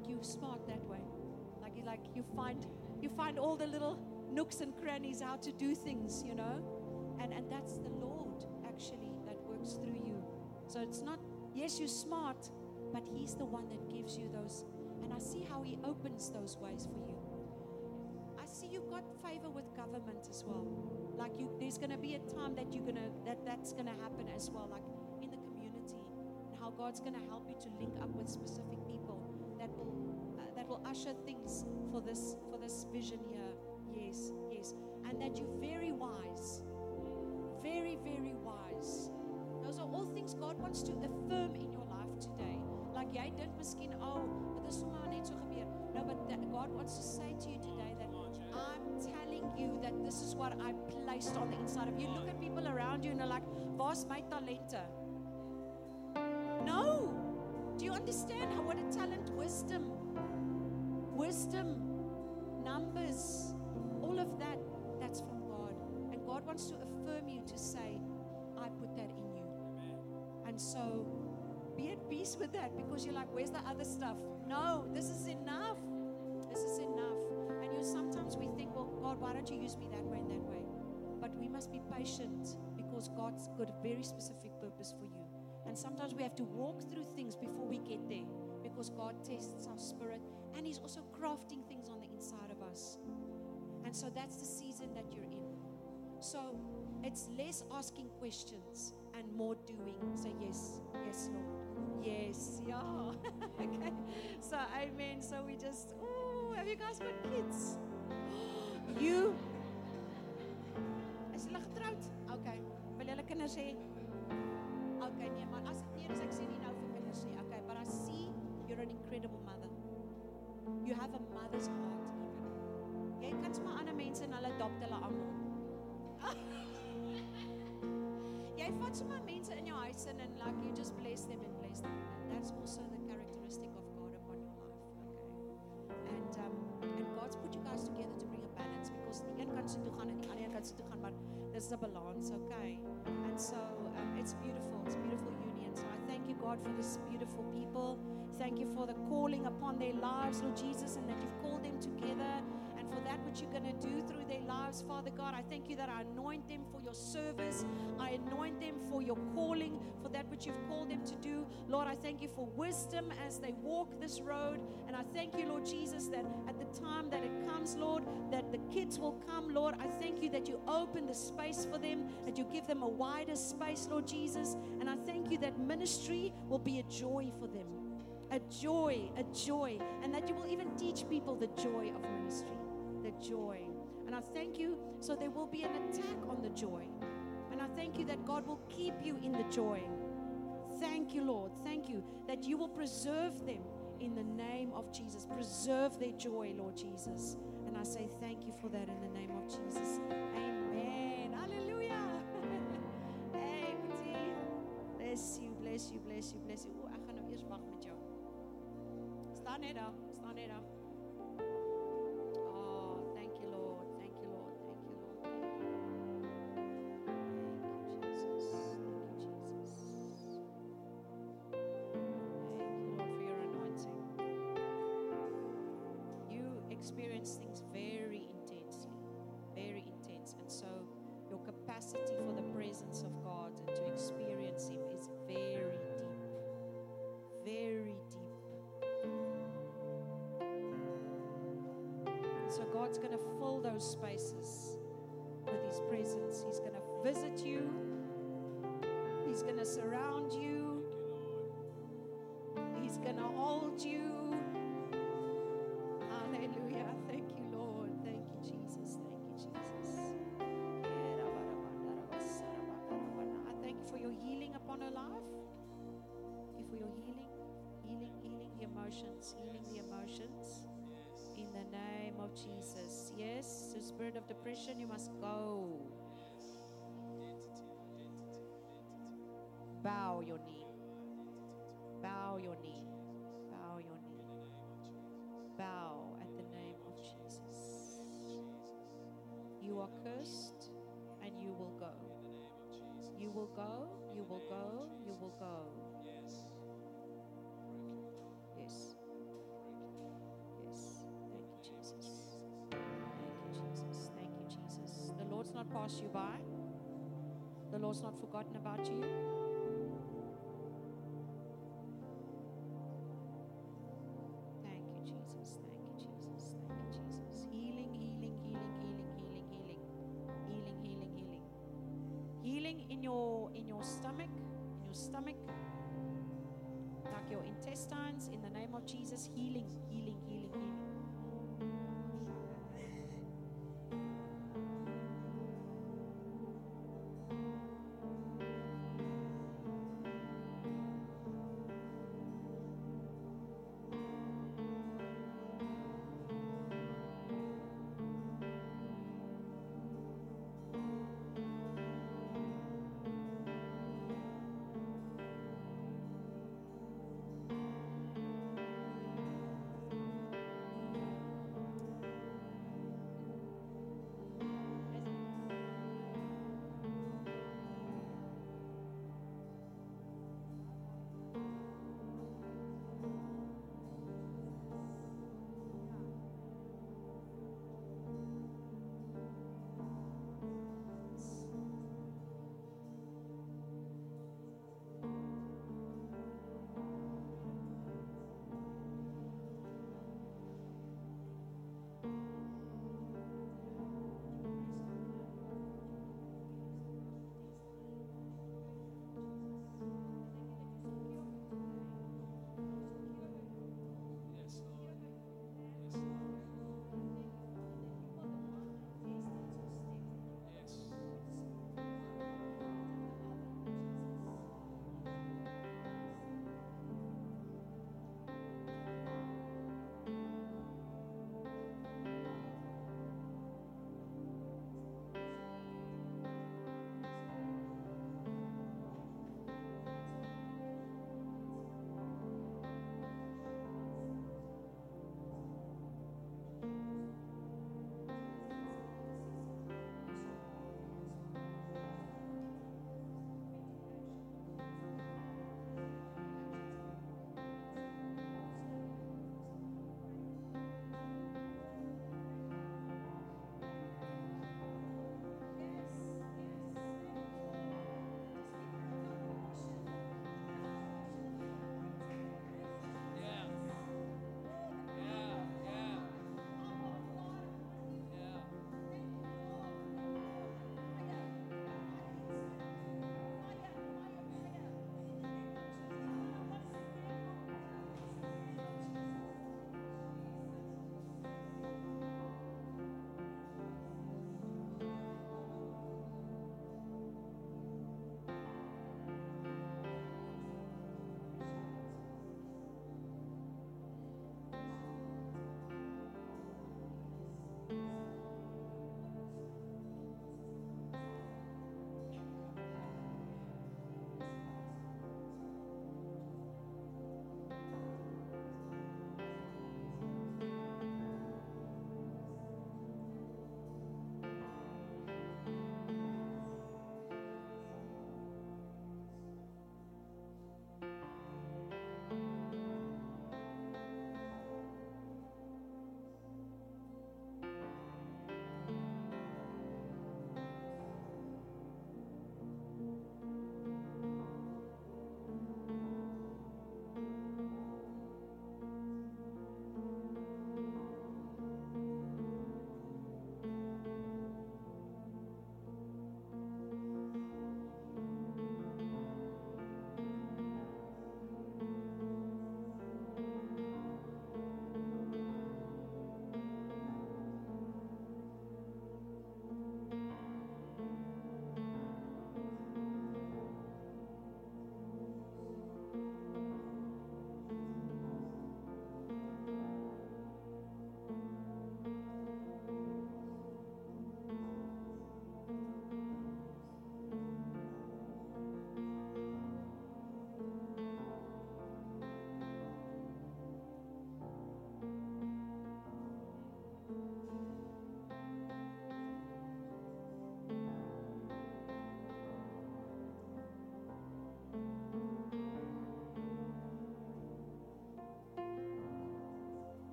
like you smart that way. Like you like you find you find all the little nooks and crannies how to do things you know? And and that's the lord actually that works through you. So it's not yes you're smart but he's the one that gives you those. And i see how he opens those ways for you. I see you've got favor with government as well. Like you there's to be a time that you're to that that's to happen as well like in the community how god's going to help you to link up with specific people that will uh, that will usher things for this for this vision here. Yes yes. And that you're very wise. Very very wise. Those are all things god wants to affirm in your life today. Like jy dink miskien oh dit is sommer net so gebeur. No but god wants to say to you today that i'm telling you that this is what i placed on the inside of you. Look at people around you and they're like waar's my talente do you understand how what a talent wisdom wisdom numbers, all of that, that's from God. And God wants to affirm you to say, I put that in you. And so be at peace with that because you're like, where's the other stuff? No, this is enough. This is enough. And you sometimes we think, well, God, why don't you use me that way and that way? But we must be patient because God's got a very specific purpose for you. And sometimes we have to walk through things before we get there because God tests our spirit and He's also crafting things on the inside of us. And so that's the season that you're in. So it's less asking questions and more doing. Say, yes, yes, Lord. Yes, yeah. [laughs] okay. So, amen. So we just, oh, have you guys got kids? [gasps] You. Is hulle getroud? Okay. Wil? Okay, kinders nie. Okay, but I see you're an incredible mother. You have a mother's heart. Jy kan sommer ander mense en hulle adopt hulle almal. [laughs] Jy vat sommer mense in jou huis in and like you just bless them and bless them. And that's also the characteristic of God upon your life. Okay. And um and God's put you guys together to bring a balance because die een kant se toe gaan en die ander kant se toe gaan, there's a balance, okay? And so um, it's beautiful. It's beautiful you, God, for this beautiful people. Thank you for the calling upon their lives, Lord Jesus, and that you've called them together for that which you're going to do through their lives, Father God. I thank you that I anoint them for your service. I anoint them for your calling, for that which you've called them to do. Lord, I thank you for wisdom as they walk this road. And I thank you, Lord Jesus, that at the time that it comes, Lord, that the kids will come, Lord. I thank you that you open the space for them, that you give them a wider space, Lord Jesus. And I thank you that ministry will be a joy for them. A joy, a joy, and that you will even teach people the joy of ministry, the joy. And I thank you, so there will be an attack on the joy. And I thank you that God will keep you in the joy. Thank you, Lord. Thank you that you will preserve them in the name of Jesus. Preserve their joy, Lord Jesus. And I say thank you for that in the name of Jesus. Amen. Hallelujah. [laughs] hey. Bless you, bless you, bless you, bless you. O, ek gaan nou eers wag met jou. Staan net daar, staan net. So God's going to fill those spaces with His presence. He's going to visit you, He's going to surround you, He's going to hold you. Spirit of depression, you must go. Bow your knee. Bow your knee. Bow your knee. Bow at the name of Jesus. You are cursed and you will go. You will go, you will go, you will go. Yes. Passed you by. The Lord's not forgotten about you. Thank you, Jesus. Thank you, Jesus. Thank you, Jesus. Healing, healing, healing, healing, healing, healing. Healing, healing, healing. Healing in your in your stomach, in your stomach, like your intestines, in the name of Jesus. Healing,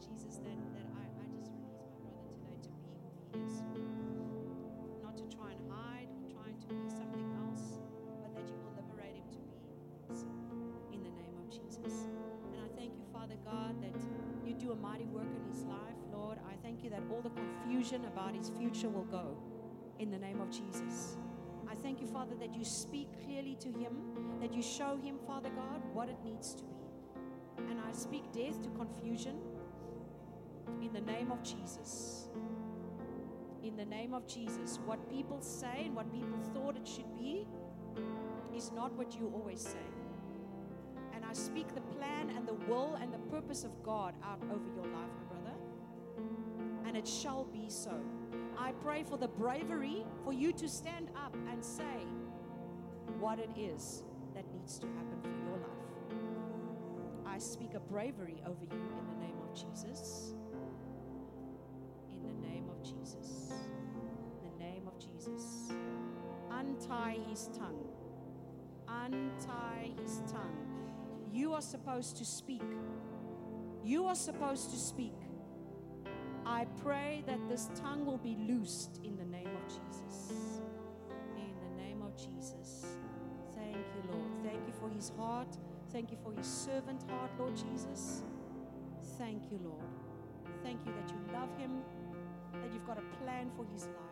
Jesus, that, that I, I just release my brother today to be who he is. Not to try and hide or trying to be something else, but that you will liberate him to be in the name of Jesus. And I thank you, Father God, that you do a mighty work in his life, Lord. I thank you that all the confusion about his future will go in the name of Jesus. I thank you, Father, that you speak clearly to him, that you show him, Father God, what it needs to be. And I speak death to confusion in the name of Jesus. In the name of Jesus. What people say and what people thought it should be is not what you always say. And I speak the plan and the will and the purpose of God out over your life, my brother. And it shall be so. I pray for the bravery for you to stand up and say what it is that needs to happen for your life. I speak a bravery over you in the name of Jesus. Jesus. Untie his tongue. Untie his tongue. You are supposed to speak. You are supposed to speak. I pray that this tongue will be loosed in the name of Jesus. In the name of Jesus. Thank you, Lord. Thank you for his heart. Thank you for his servant heart, Lord Jesus. Thank you, Lord. Thank you that you love him, that you've got a plan for his life.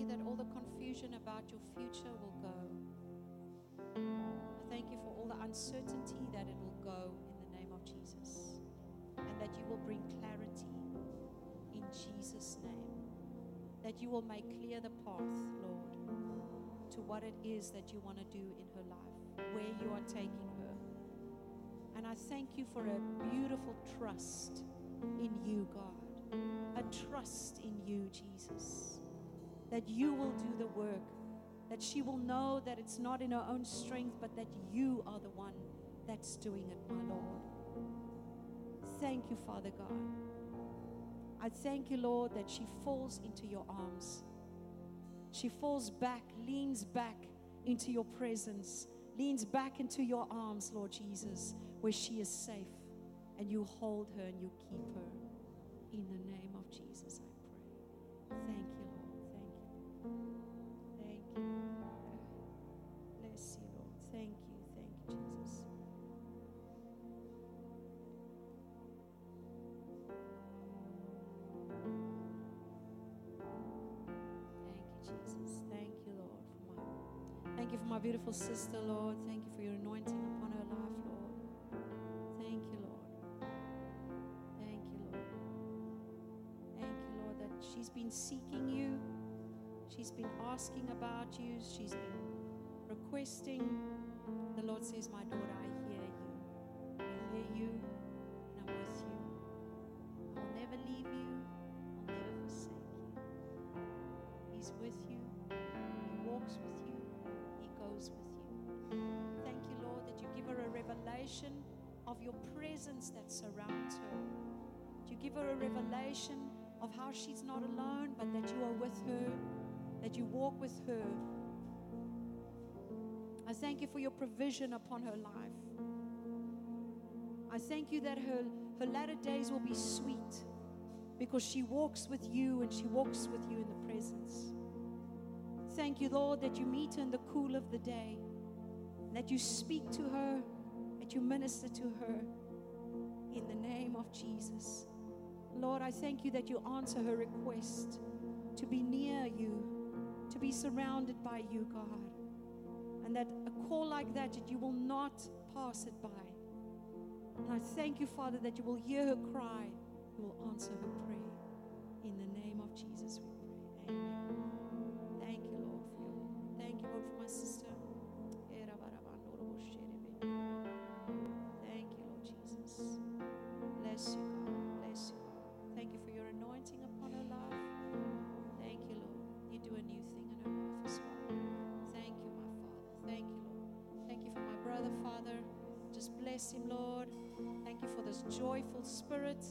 You that all the confusion about your future will go. I thank you for all the uncertainty that it will go in the name of Jesus. And that you will bring clarity in Jesus' name. That you will make clear the path, Lord, to what it is that you want to do in her life, where you are taking her. And I thank you for a beautiful trust in you, God. A trust in you, Jesus. That you will do the work. That she will know that it's not in her own strength, but that you are the one that's doing it, my Lord. Thank you, Father God. I thank you, Lord, that she falls into your arms. She falls back, leans back into your presence, leans back into your arms, Lord Jesus, where she is safe. And you hold her and you keep her. Been seeking you. She's been asking about you. She's been requesting. The Lord says, My daughter, I hear you. I hear you, and I'm with you. I'll never leave you. I'll never forsake you. He's with you. He walks with you. He goes with you. Thank you, Lord, that you give her a revelation of your presence that surrounds her. You give her a revelation of how she's not alone, but that you are with her, that you walk with her. I thank you for your provision upon her life. I thank you that her, her latter days will be sweet because she walks with you and she walks with you in the presence. Thank you, Lord, that you meet her in the cool of the day, that you speak to her, that you minister to her in the name of Jesus. Lord, I thank you that you answer her request to be near you, to be surrounded by you, God. And that a call like that, that you will not pass it by. And I thank you, Father, that you will hear her cry, you will answer her prayer. In the name of Jesus, we pray. Amen. Spirit.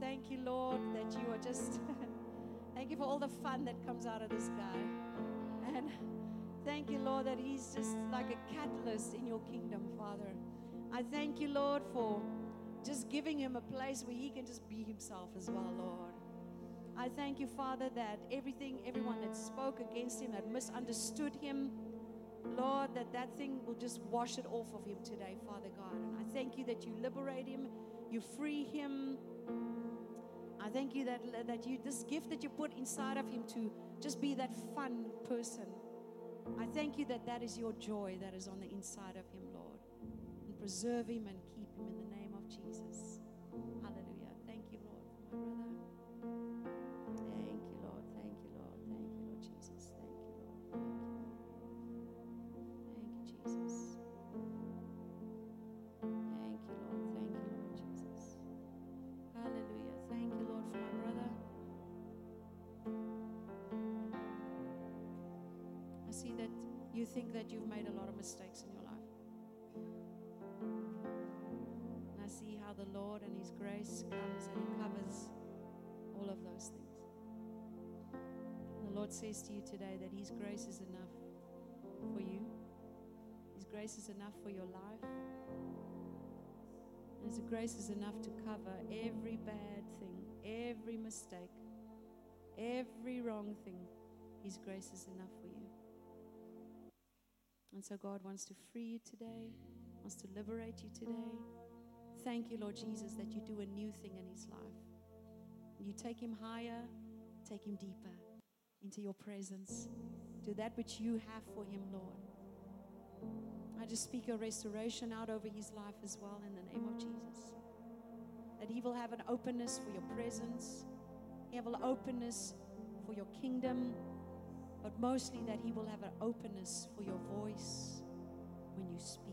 Thank you, Lord, that you are just. [laughs] thank you for all the fun that comes out of this guy. And thank you, Lord, that he's just like a catalyst in your kingdom, Father. I thank you, Lord, for just giving him a place where he can just be himself as well, Lord. I thank you, Father, that everything, everyone that spoke against him, that misunderstood him, Lord, that that thing will just wash it off of him today, Father God. And I thank you that you liberate him, you free him. I thank you that, that you, this gift that you put inside of him to just be that fun person. I thank you that that is your joy that is on the inside of him, Lord. And preserve him and keep him in the name of Jesus. Mistakes in your life. And I see how the Lord and His grace comes and He covers all of those things. The Lord says to you today that His grace is enough for you, His grace is enough for your life. And His grace is enough to cover every bad thing, every mistake, every wrong thing. His grace is enough for you. And so God wants to free you today, wants to liberate you today. Thank you, Lord Jesus, that you do a new thing in his life. You take him higher, take him deeper into your presence, to that which you have for him, Lord. I just speak a restoration out over his life as well in the name of Jesus. That he will have an openness for your presence, he have an openness for your kingdom, but mostly that he will have an openness for your voice when you speak.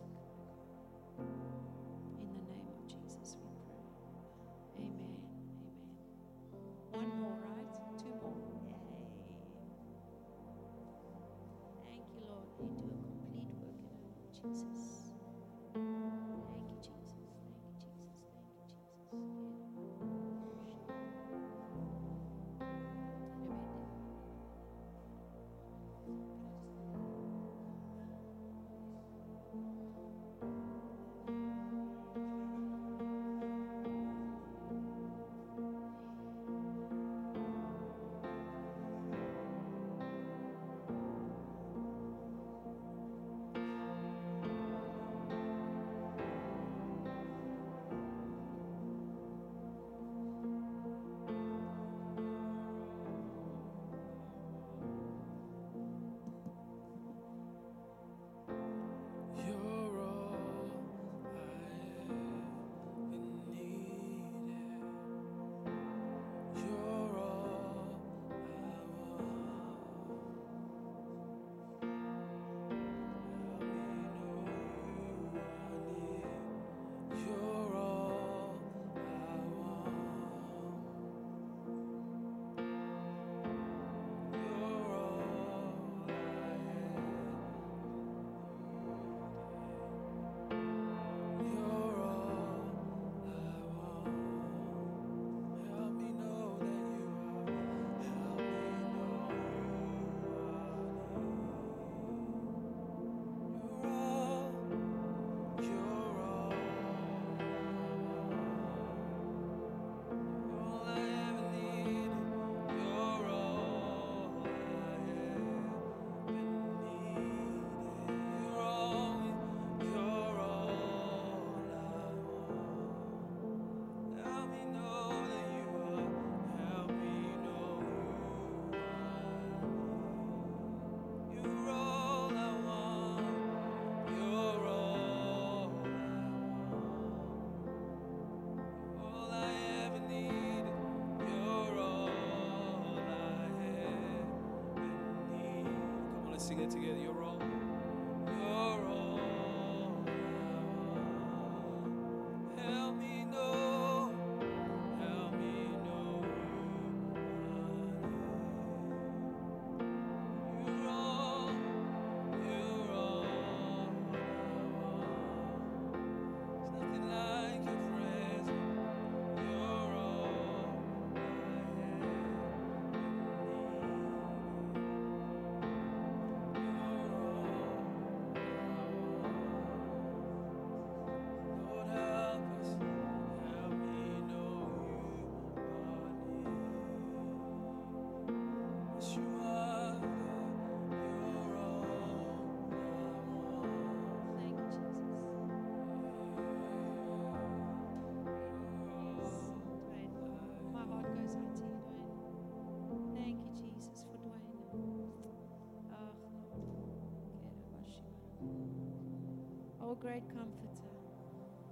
Great comforter,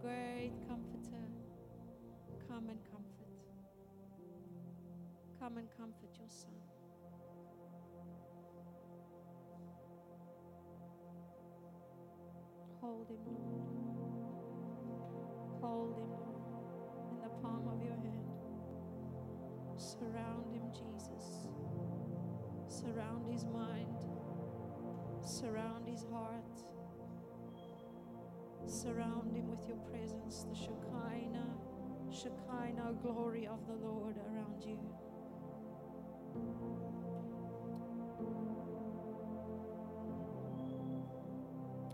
great comforter, come and comfort. Come and comfort your son. Hold him, Lord. Hold him, in the palm of your hand. Surround him, Jesus. Surround his mind. Surround his heart. Surround him with your presence, the Shekinah, Shekinah glory of the Lord around you.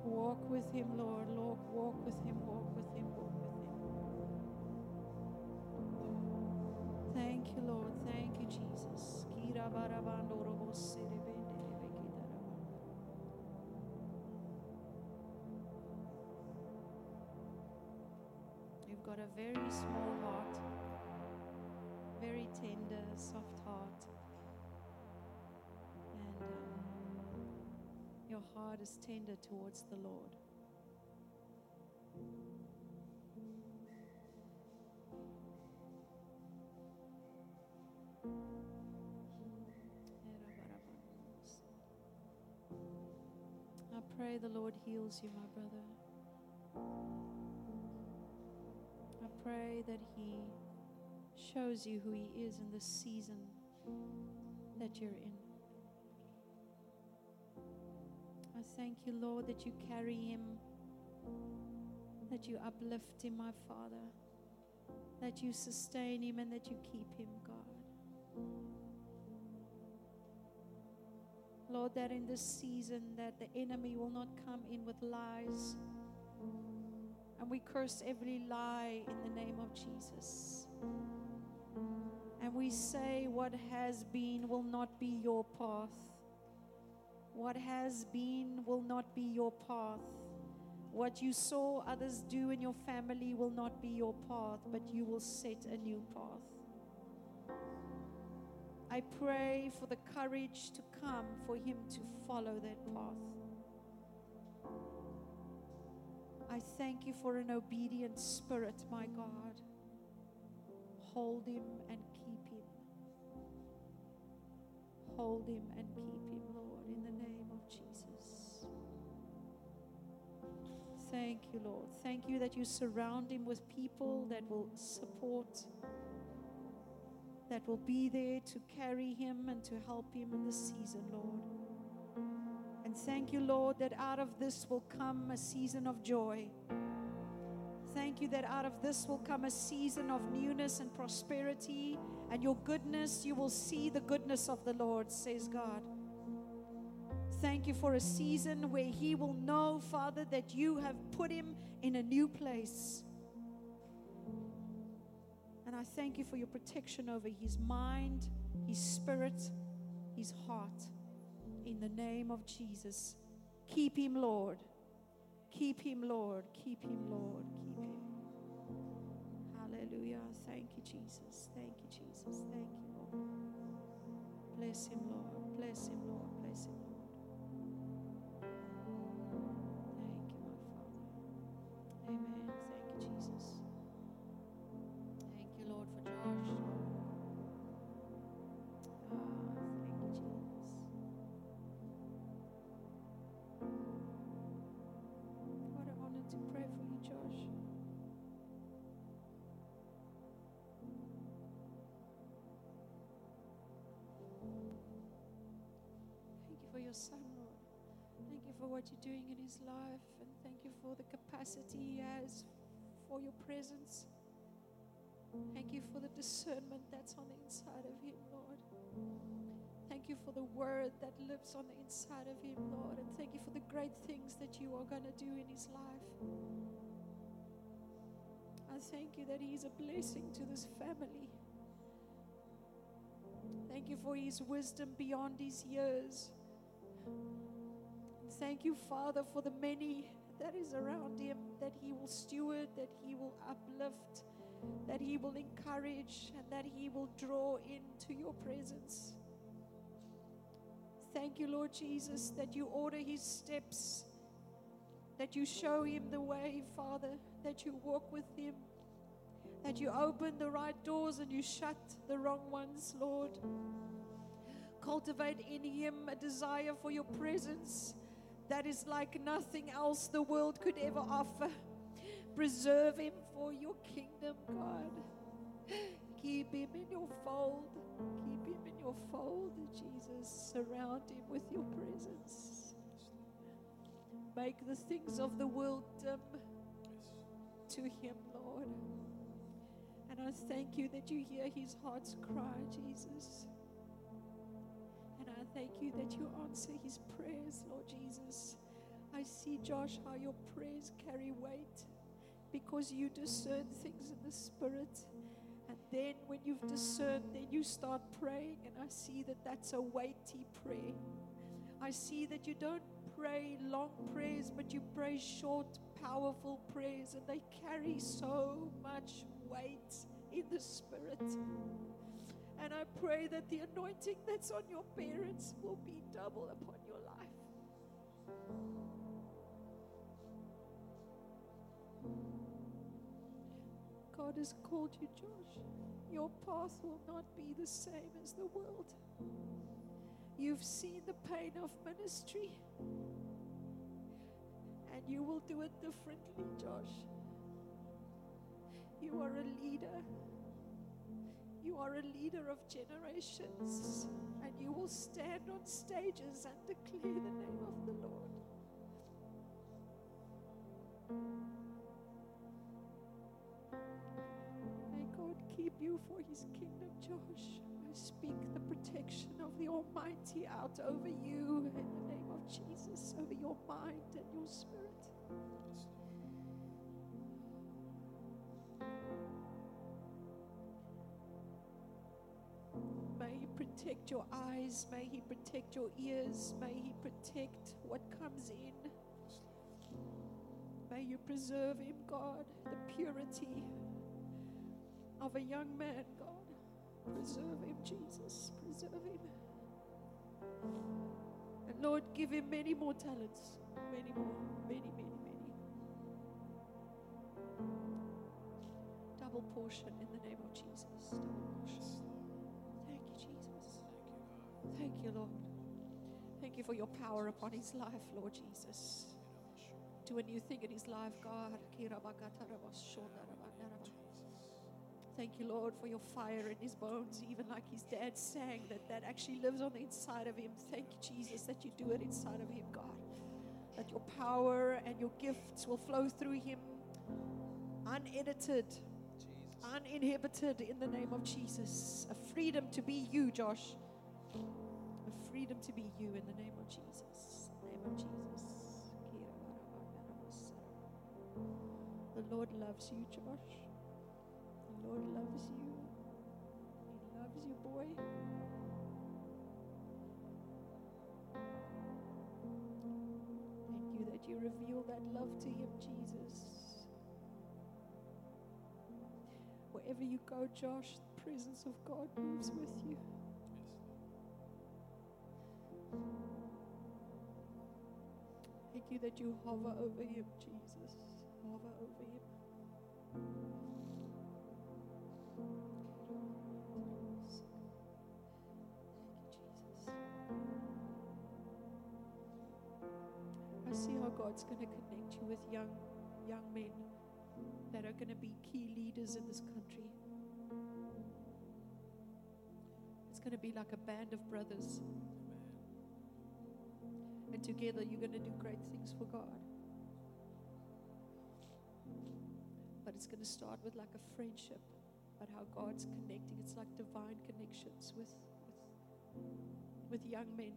Walk with him, Lord. Lord, walk with him, Got a very small heart, very tender, soft heart. And um, your heart is tender towards the Lord. I pray the Lord heals you, my brother. Pray that He shows you who He is in the season that you're in. I thank you, Lord, that you carry Him, that you uplift Him, my Father, that you sustain Him, and that you keep Him, God. Lord, that in this season that the enemy will not come in with lies. And we curse every lie in the name of Jesus. And we say what has been will not be your path. What has been will not be your path. What you saw others do in your family will not be your path, but you will set a new path. I pray for the courage to come for him to follow that path. I thank you for an obedient spirit, my God. Hold him and keep him. Hold him and keep him, Lord, in the name of Jesus. Thank you, Lord. Thank you that you surround him with people that will support that will be there to carry him and to help him in this season, Lord. And thank you, Lord, that out of this will come a season of joy. Thank you that out of this will come a season of newness and prosperity and your goodness. You will see the goodness of the Lord, says God. Thank you for a season where he will know, Father, that you have put him in a new place. And I thank you for your protection over his mind, his spirit, his heart. In the name of Jesus. Keep him, Lord. Keep him, Lord. Keep him, Lord. Keep him. Hallelujah. Thank you, Jesus. Thank you, Jesus. Thank you, Lord. Bless him, Lord. Bless him, Lord. Bless him, Lord. Thank you, my Father. Amen. Thank you, Jesus. What you're doing in his life, and thank you for the capacity he has for your presence. Thank you for the discernment that's on the inside of him, Lord. Thank you for the word that lives on the inside of him, Lord. And thank you for the great things that you are going to do in his life. I thank you that he is a blessing to this family. Thank you for his wisdom beyond his years. Thank you, Father, for the many that is around him that he will steward, that he will uplift, that he will encourage, and that he will draw into your presence. Thank you, Lord Jesus, that you order his steps, that you show him the way, Father, that you walk with him, that you open the right doors and you shut the wrong ones, Lord. Cultivate in him a desire for your presence that is like nothing else the world could ever offer. Preserve him for your kingdom, God. Keep him in your fold. Keep him in your fold, Jesus. Surround him with your presence. Make the things of the world dim to him, Lord. And I thank you that you hear his heart's cry, Jesus. Thank you that you answer his prayers, Lord Jesus. I see, Josh, how your prayers carry weight because you discern things in the spirit. And then when you've discerned, then you start praying. And I see that that's a weighty prayer. I see that you don't pray long prayers, but you pray short, powerful prayers, and they carry so much weight in the spirit. And I pray that the anointing that's on your parents will be double upon your life. God has called you, Josh. Your path will not be the same as the world. You've seen the pain of ministry, and you will do it differently, Josh. You are a leader. You are a leader of generations, and you will stand on stages and declare the name of the Lord. May God keep you for his kingdom, Josh. I speak the protection of the Almighty out over you in the name of Jesus, over your mind and your spirit. Protect your eyes. May He protect your ears. May He protect what comes in. May you preserve him, God, the purity of a young man, God. Preserve him, Jesus. Preserve him. And Lord, give him many more talents. Many more. Many, many, many. Double portion in the name of Jesus. Double portion. Thank you, Jesus. Thank you, Lord. Thank you for your power upon his life, Lord Jesus. Do a new thing in his life, God. Thank you, Lord, for your fire in his bones, even like his dad sang that that actually lives on the inside of him. Thank you, Jesus, that you do it inside of him, God. That your power and your gifts will flow through him unedited, uninhibited in the name of Jesus. A freedom to be you, Josh. Freedom to be you in the name of Jesus. Name of Jesus. The Lord loves you, Josh. The Lord loves you. He loves you, boy. Thank you that you reveal that love to him, Jesus. Wherever you go, Josh, the presence of God moves with you. Thank you that you hover over him, Jesus. Hover over him. I see how God's going to connect you with young, young men that are going to be key leaders in this country. It's going to be like a band of brothers. And together you're going to do great things for God. But it's going to start with like a friendship, but how God's connecting. It's like divine connections with, with, with young men.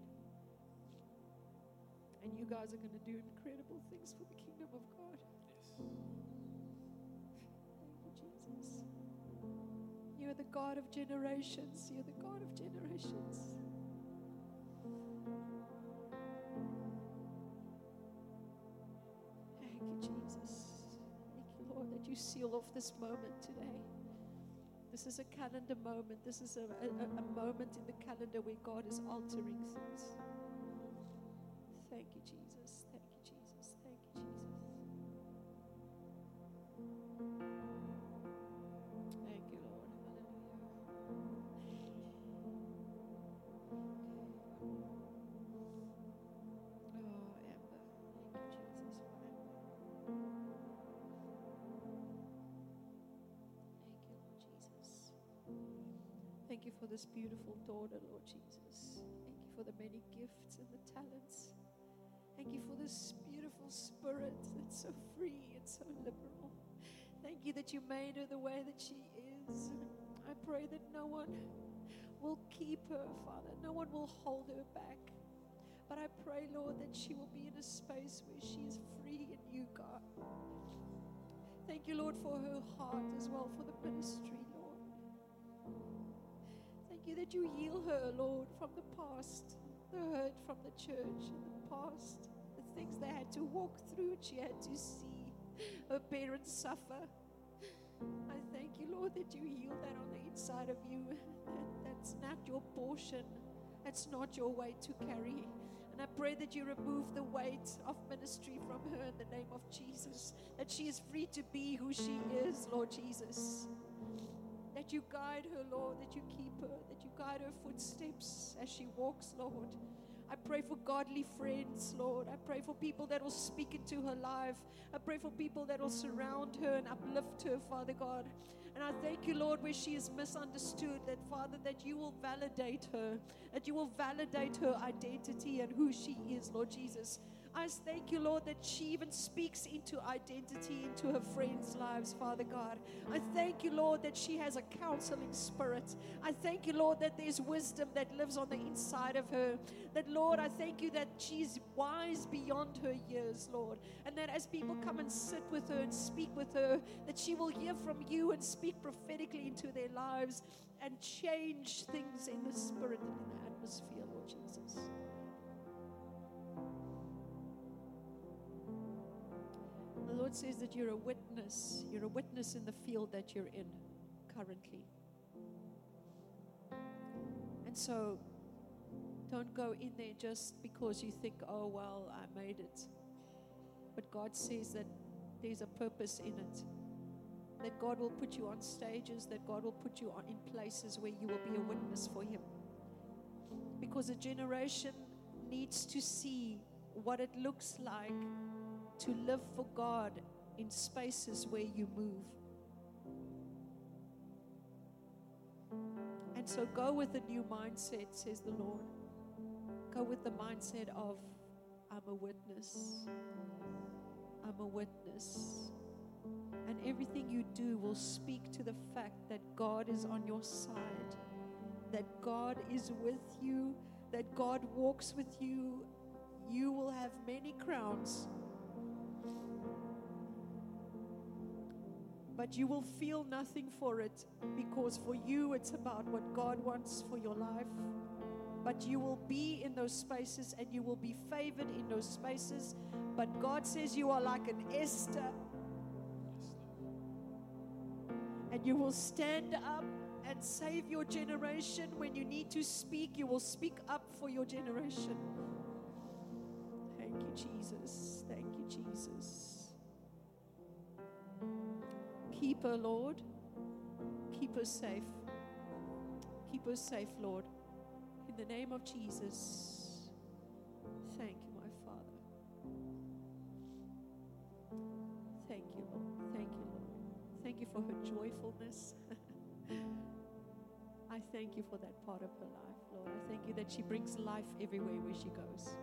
And you guys are going to do incredible things for the kingdom of God. Yes. Thank you, Jesus. You're the God of generations. You're the God of generations. Jesus. Thank you, Lord, that you seal off this moment today. This is a calendar moment. This is a, a- a moment in the calendar where God is altering things. Thank you, Jesus. For this beautiful daughter, Lord Jesus. Thank you for the many gifts and the talents. Thank you for this beautiful spirit that's so free and so liberal. Thank you that you made her the way that she is. I pray that no one will keep her, Father. No one will hold her back. But I pray, Lord, that she will be in a space where she is free in you, God. Thank you, Lord, for her heart as well, for the ministry, you that you heal her, Lord, from the past, the hurt from the church in the past, the things they had to walk through and she had to see her parents suffer. I thank you, Lord, that you heal that on the inside of you. That, that's not your portion. That's not your weight to carry. And I pray that you remove the weight of ministry from her in the name of Jesus. That she is free to be who she is, Lord Jesus. That you guide her, Lord. That you keep her. Guide her footsteps as she walks, Lord. I pray for godly friends, Lord. I pray for people that will speak into her life. I pray for people that will surround her and uplift her, Father God. And I thank you, Lord, where she is misunderstood, that Father, that you will validate her, that you will validate her identity and who she is, Lord Jesus. I thank you, Lord, that she even speaks into identity into her friends' lives, Father God. I thank you, Lord, that she has a counseling spirit. I thank you, Lord, that there's wisdom that lives on the inside of her. That, Lord, I thank you that she's wise beyond her years, Lord. And that as people come and sit with her and speak with her, that she will hear from you and speak prophetically into their lives and change things in the spirit and in the atmosphere, Lord Jesus. The Lord says that you're a witness. You're a witness in the field that you're in currently. And so don't go in there just because you think, oh, well, I made it. But God says that there's a purpose in it. That God will put you on stages, that God will put you on, in places where you will be a witness for Him. Because a generation needs to see what it looks like to live for God in spaces where you move. And so go with a new mindset, says the Lord. Go with the mindset of, I'm a witness. I'm a witness. And everything you do will speak to the fact that God is on your side, that God is with you, that God walks with you. You will have many crowns. But you will feel nothing for it because for you it's about what God wants for your life. But you will be in those spaces and you will be favored in those spaces. But God says you are like an Esther. And you will stand up and save your generation. When you need to speak, you will speak up for your generation. Thank you, Jesus. Thank you, Jesus. Keep her, Lord. Keep her safe. Keep her safe, Lord. In the name of Jesus. Thank you, my Father. Thank you, Lord. Thank you, Lord. Thank you for her joyfulness. [laughs] I thank you for that part of her life, Lord. I thank you that she brings life everywhere where she goes.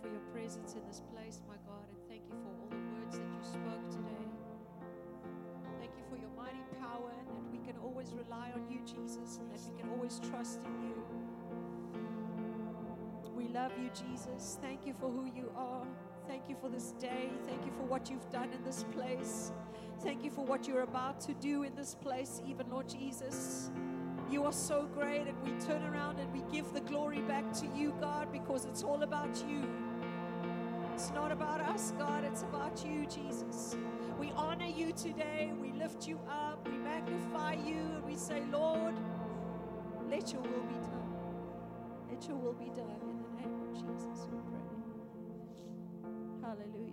for your presence in this place, my God, and thank you for all the words that you spoke today. Thank you for your mighty power and that we can always rely on you, Jesus, and that we can always trust in you. We love you, Jesus. Thank you for who you are. Thank you for this day. Thank you for what you've done in this place. Thank you for what you're about to do in this place, even Lord Jesus. You are so great, and we turn around and we give the glory back to you, God, because it's all about you. It's not about us, God, it's about you, Jesus. We honor you today. We lift you up. We magnify you. And we say, Lord, let your will be done. Let your will be done in the name of Jesus, we pray. Hallelujah.